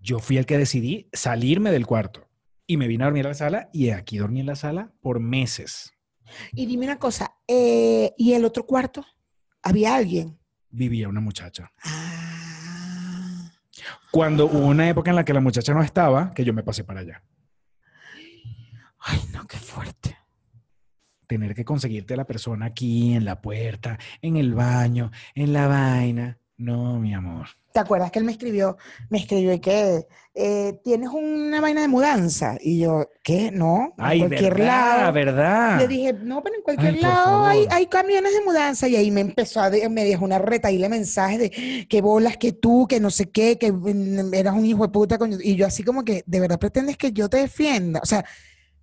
yo fui el que decidí salirme del cuarto y me vine a dormir a la sala y aquí dormí en la sala por meses. Y dime una cosa, eh, ¿y el otro cuarto? ¿Había alguien? Vivía una muchacha. Ah. Cuando hubo una época en la que la muchacha no estaba, que yo me pasé para allá. Ay, no, qué fuerte. tener que conseguirte a la persona aquí, en la puerta, en el baño, en la vaina. No, mi amor. ¿Te acuerdas que él me escribió? Me escribió y que eh, tienes una vaina de mudanza. Y yo, ¿qué? No, en Ay, cualquier verdad, lado. verdad. Le dije, no, pero en cualquier Ay, lado hay, hay camiones de mudanza. Y ahí me empezó a, de- me dejó una retaíla de mensajes de que bolas, que tú, que no sé qué, que mm, eras un hijo de puta. coño. Y yo así como que, ¿de verdad pretendes que yo te defienda? O sea,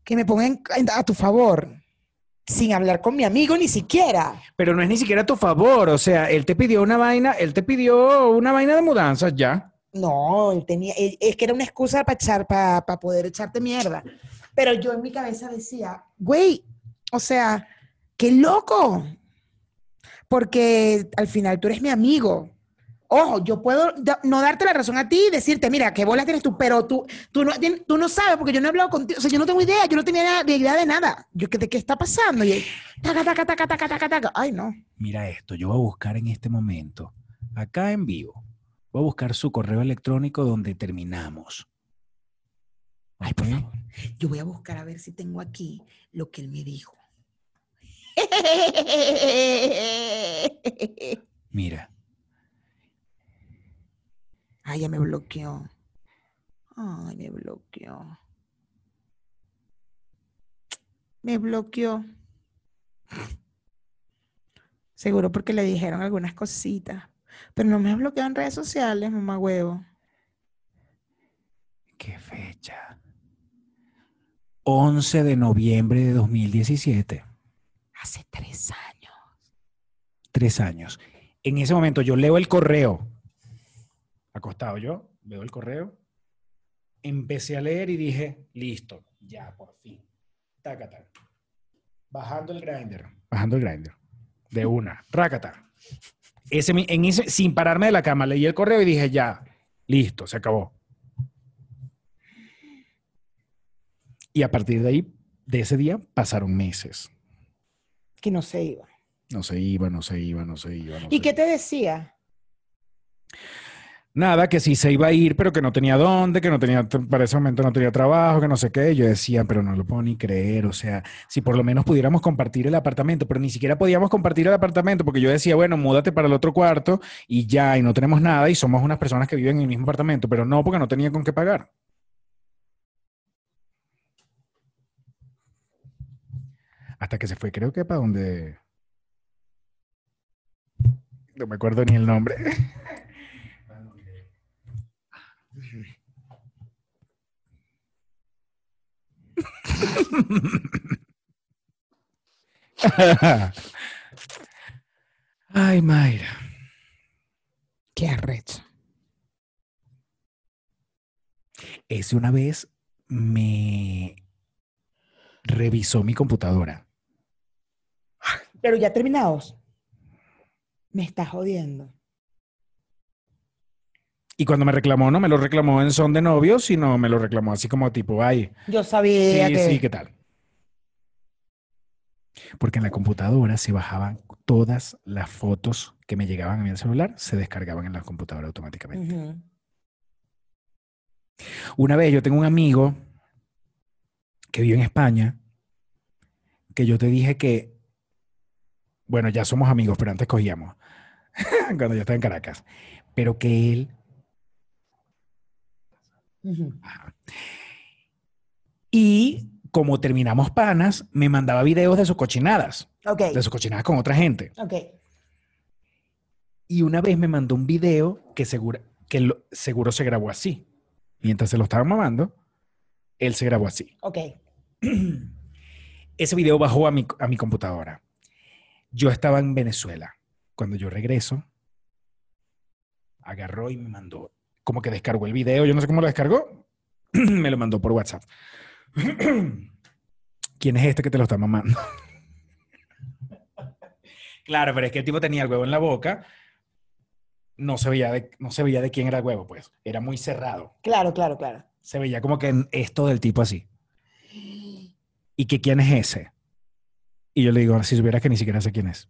que me pongan en- a tu favor, sin hablar con mi amigo ni siquiera. Pero no es ni siquiera a tu favor. O sea, él te pidió una vaina, él te pidió una vaina de mudanzas ya. No, él tenía, él- es que era una excusa para echar, para, poder echarte mierda. Pero yo en mi cabeza decía, güey, o sea, qué loco. Porque al final tú eres mi amigo. Ojo, yo puedo da- no darte la razón a ti y decirte, mira, qué bolas tienes tú, pero tú, tú, no, tú no sabes porque yo no he hablado contigo. O sea, yo no tengo idea, yo no tenía idea de nada. Yo, ¿qué- ¿de qué está pasando? Y taca, taca, taca, taca, taca, taca. Ay, no. Mira esto, yo voy a buscar en este momento, acá en vivo, voy a buscar su correo electrónico donde terminamos. Ay, por favor. Yo voy a buscar a ver si tengo aquí lo que él me dijo. Mira, Ay, ya me bloqueó. Ay, me bloqueó. Me bloqueó. Seguro porque le dijeron algunas cositas. Pero no me ha bloqueado en redes sociales, mamá huevo. ¿qué fecha? 11 de noviembre de 2017, Hace tres años. tres años. En ese momento yo leo el correo, acostado yo, veo el correo, empecé a leer y dije, listo, ya, por fin. Taca, taca. Bajando el grinder. Bajando el grinder. De una. Rácata. Ese, en ese, sin pararme de la cama, leí el correo y dije, ya, listo, se acabó. Y a partir de ahí, de ese día, pasaron meses. Que no se iba. No se iba, no se iba, no se iba. no ¿Y se qué iba. te decía? Nada, que sí se iba a ir, pero que no tenía dónde, que no tenía, para ese momento no tenía trabajo, que no sé qué. Yo decía, pero no lo puedo ni creer. O sea, si por lo menos pudiéramos compartir el apartamento, pero ni siquiera podíamos compartir el apartamento, porque yo decía, bueno, múdate para el otro cuarto y ya, y no tenemos nada, y somos unas personas que viven en el mismo apartamento, pero no, porque no tenía con qué pagar. Hasta que se fue, creo que para donde. No me acuerdo ni el nombre. [LAUGHS] [LAUGHS] Ay, Mayra. Qué arrecho. Ese una vez me revisó mi computadora. Pero ya terminados. Me estás jodiendo. Y cuando me reclamó, no me lo reclamó en son de novio, sino me lo reclamó así como tipo, ay, Yo sabía sí, que. sí, ¿qué tal? Porque en la computadora se bajaban todas las fotos que me llegaban a mi celular, se descargaban en la computadora automáticamente. Una vez yo tengo un amigo que vive en España, que yo te dije que, bueno, ya somos amigos, pero antes cogíamos, [LAUGHS] cuando yo estaba en Caracas, pero que él, Y como terminamos panas, me mandaba videos de sus cochinadas, de sus cochinadas con otra gente. Ok. Y una vez me mandó un video que seguro, que lo- seguro se grabó así. Mientras se lo estaba mamando, él se grabó así. Ok. Ese video bajó a mi, a mi computadora. Yo estaba en Venezuela. Cuando yo regreso, agarró y me mandó, como que descargó el video, yo no sé cómo lo descargó, [CLEARS THROAT] me lo mandó por WhatsApp. [CLEARS THROAT] ¿Quién es este que te lo está mamando? [LAUGHS] claro, pero es que el tipo tenía el huevo en la boca. No se veía de, no se veía de quién era el huevo, pues. Era muy cerrado. Claro, claro, claro. Se veía como que esto del tipo así. ¿Y que quién es ese? Y yo le digo, si supieras que ni siquiera sé quién es.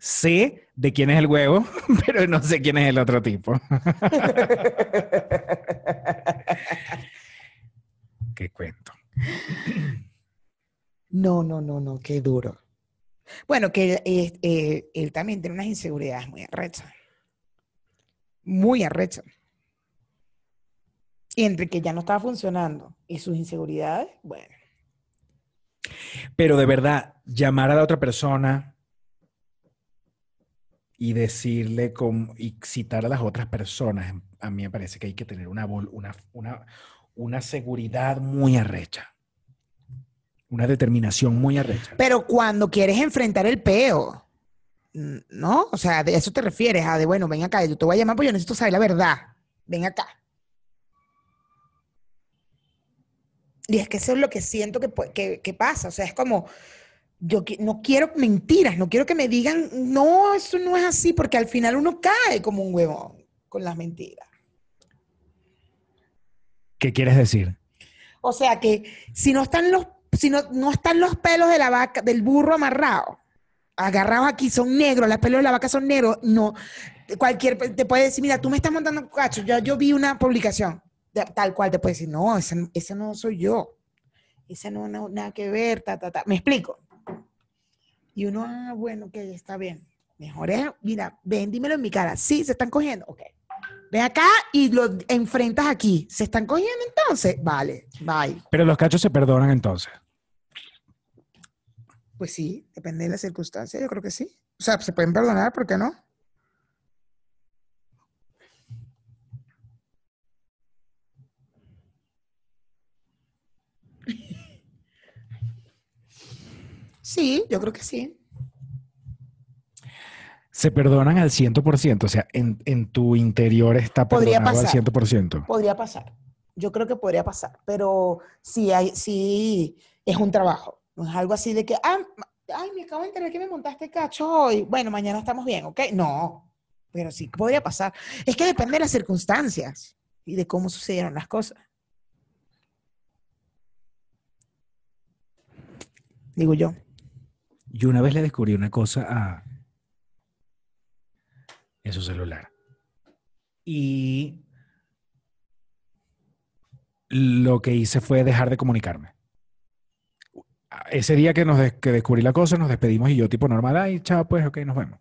Sé de quién es el huevo, [LAUGHS] pero no sé quién es el otro tipo. [LAUGHS] ¿Qué cuento? No, no, no, no, qué duro. Bueno, que él, eh, eh, él también tiene unas inseguridades muy arrechas. Muy arrechas. Y entre que ya no estaba funcionando y sus inseguridades, bueno. Pero de verdad, llamar a la otra persona y decirle com- y citar a las otras personas, a mí me parece que hay que tener una, una, una, una seguridad muy arrecha. Una determinación muy arrecha. Pero cuando quieres enfrentar el peo, ¿no? O sea, de eso te refieres, a de, bueno, ven acá, yo te voy a llamar porque yo necesito saber la verdad. Ven acá. Y es que eso es lo que siento que, que, que pasa. O sea, es como, yo no quiero mentiras, no quiero que me digan, no, eso no es así, porque al final uno cae como un huevón con las mentiras. ¿Qué quieres decir? O sea que si no están los, si no, no están los pelos de la vaca, del burro amarrados, agarrados aquí, son negros, los pelos de la vaca son negros, no, cualquier, te puede decir, mira, tú me estás montando un cacho, yo, yo vi una publicación, de- tal cual te puede decir, no, ese, ese no soy yo, ese no, no, nada que ver, ta, ta, ta, me explico. Y uno, ah, bueno, ok, está bien. Mejor es, mira, ven, dímelo en mi cara, sí, se están cogiendo, ok. Ven acá y lo enfrentas aquí. ¿Se están cogiendo entonces? Vale, bye. Pero los cachos se perdonan entonces. Pues sí, depende de las circunstancias, yo creo que sí. O sea, se pueden perdonar, ¿por qué no? Sí, yo creo que sí. Se perdonan al 100%, o sea, en, en tu interior está Podría perdonado al pasar. 100%. Podría pasar. Yo creo que podría pasar, pero sí, hay, sí es un trabajo. No es algo así de que, ah, ay, me acabo de enterar que me montaste cacho hoy. Bueno, mañana estamos bien, ¿ok? No, pero sí podría pasar. Es que depende de las circunstancias y de cómo sucedieron las cosas. Digo yo. Yo una vez le descubrí una cosa a en su celular. Y lo que hice fue dejar de comunicarme. Ese día que, nos que descubrí la cosa, nos despedimos y yo tipo normal, ay, chao, pues, ok, nos vemos.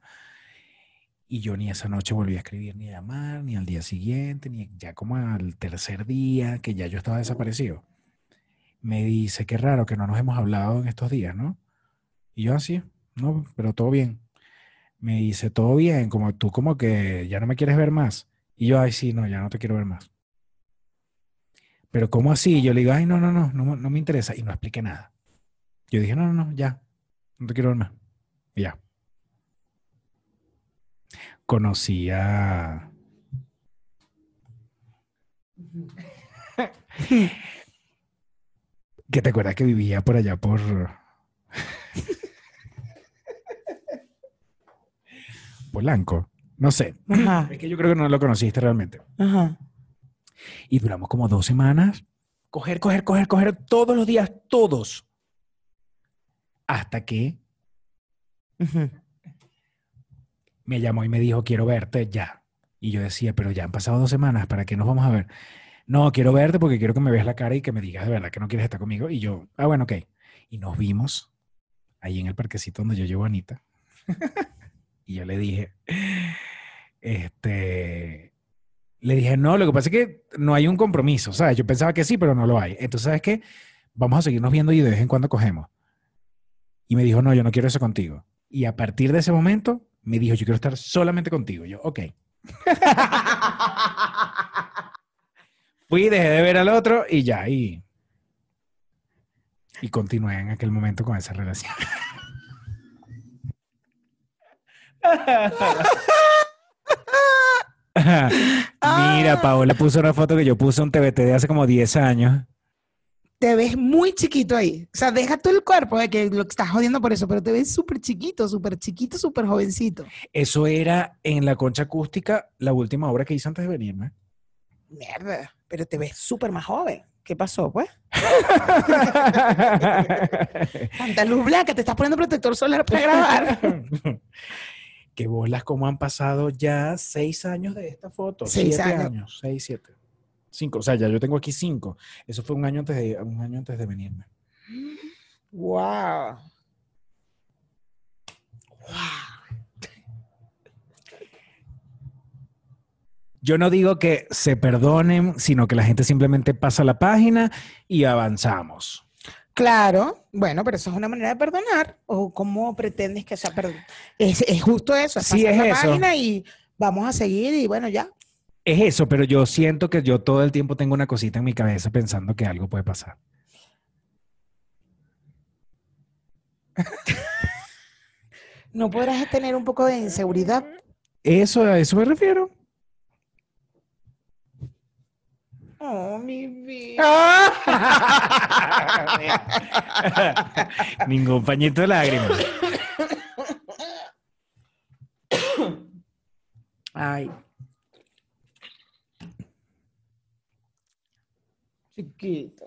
Y yo ni esa noche volví a escribir, ni a llamar, ni al día siguiente, ni ya como al tercer día, que ya yo estaba desaparecido. Me dice, qué raro que no nos hemos hablado en estos días, ¿no? Y yo así, no, pero todo bien. Me dice, todo bien, como tú como que ya no me quieres ver más. Y yo, ay, sí, no, ya no te quiero ver más. Pero ¿cómo así? Yo le digo, ay, no, no, no, no, no me interesa. Y no expliqué nada. Yo dije, no, no, no, ya, no te quiero ver más. Y ya. Conocí a... [LAUGHS] que te acuerdas que vivía por allá por... Polanco. No sé. Ajá, Es que yo creo que no lo conociste realmente. ajá. Y duramos como dos semanas. Coger, coger, coger, coger todos los días, todos. Hasta que me llamó y me dijo, quiero verte ya. Y yo decía, pero ya han pasado dos semanas, ¿para qué nos vamos a ver? No, quiero verte porque quiero que me veas la cara y que me digas de verdad que no quieres estar conmigo. Y yo, ah, bueno, ok. Y nos vimos ahí en el parquecito donde yo llevo a Anita. [LAUGHS] y yo le dije, este, le dije, no, lo que pasa es que no hay un compromiso, ¿sabes? Yo pensaba que sí, pero no lo hay. Entonces, ¿sabes qué? Vamos a seguirnos viendo y de vez en cuando cogemos. Y me dijo, no, yo no quiero eso contigo. Y a partir de ese momento, me dijo, yo quiero estar solamente contigo. Yo, ok. [LAUGHS] Fui, dejé de ver al otro y ya, y, y continué en aquel momento con esa relación. [LAUGHS] Mira, Paola puso una foto que yo puse un TBT de hace como 10 años. te ves muy chiquito ahí. O sea, deja tú el cuerpo de que lo estás jodiendo por eso, pero te ves súper chiquito, súper chiquito, súper jovencito. Eso era en la concha acústica, la última obra que hice antes de venirme. Mierda, pero te ves súper más joven. ¿Qué pasó, pues? [LAUGHS] Tanta luz blanca, te estás poniendo protector solar para grabar. [LAUGHS] Qué bolas, como han pasado ya seis años de esta foto. Seis siete años. años. Seis, siete. Cinco. O sea, ya yo tengo aquí cinco. Eso fue un año antes de, un año antes de venirme. Wow. Yo no digo que se perdonen, sino que la gente simplemente pasa la página y avanzamos. Claro, bueno, pero eso es una manera de perdonar. ¿O cómo pretendes que sea perdón? Es, es justo eso, es Sí, pasar es la eso. página y vamos a seguir y bueno, ya. Es eso, pero yo siento que yo todo el tiempo tengo una cosita en mi cabeza pensando que algo puede pasar. ¿No podrás tener un poco de inseguridad? Eso, a eso me refiero. Oh, mi vida. [LAUGHS] [LAUGHS] Ningún pañito de lágrimas. Ay. Chiquito.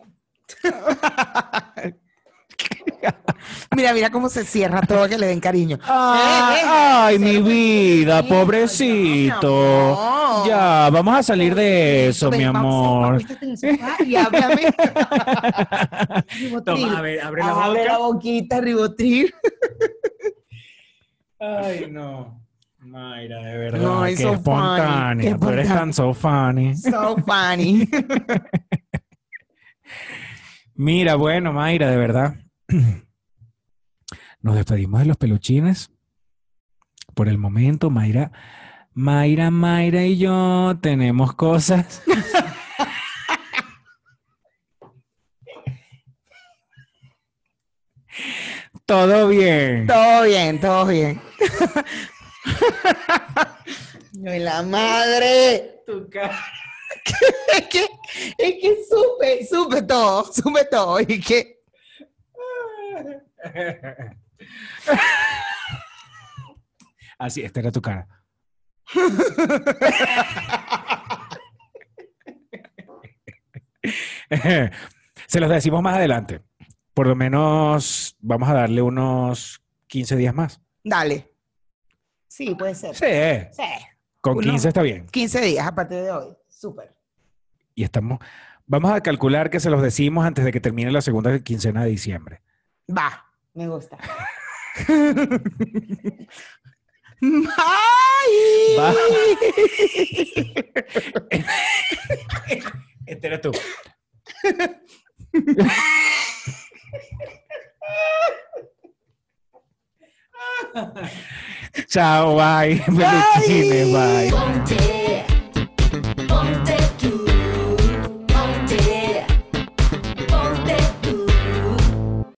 [LAUGHS] [LAUGHS] mira, mira cómo se cierra todo que le den cariño. Ay, Eh, eh, ay, mi vida, pobrecito. ya, vamos a salir de eso, Ven, mi amor. y háblame. [LAUGHS] Toma, a ver, abre la Abre la boca. boquita, ribotril. [LAUGHS] Ay, no. Mayra, de verdad. No, qué it's so espontánea. Tú eres tan so funny. So funny. Mira, bueno, Mayra, de verdad. [CLEARS THROAT] Nos despedimos de los peluchines. Por el momento, Mayra, Mayra, Mayra y yo tenemos cosas. [LAUGHS] Todo bien. Todo bien, todo bien. [LAUGHS] No, y la madre. Tu cara. [LAUGHS] Es que, es que supe, supe todo, supe todo. Y que, Así, esta era tu cara. Se los decimos más adelante. Por lo menos vamos a darle unos 15 días más. dale. Sí, puede ser. Sí, Sí. con Uno. 15 está bien. 15 días a partir de hoy. Súper. Y estamos, vamos a calcular que se los decimos antes de que termine la segunda quincena de diciembre. Va, me gusta. ¡Ay! Va. [LAUGHS] Este eres tú. Chao, bye. Bye. Ponte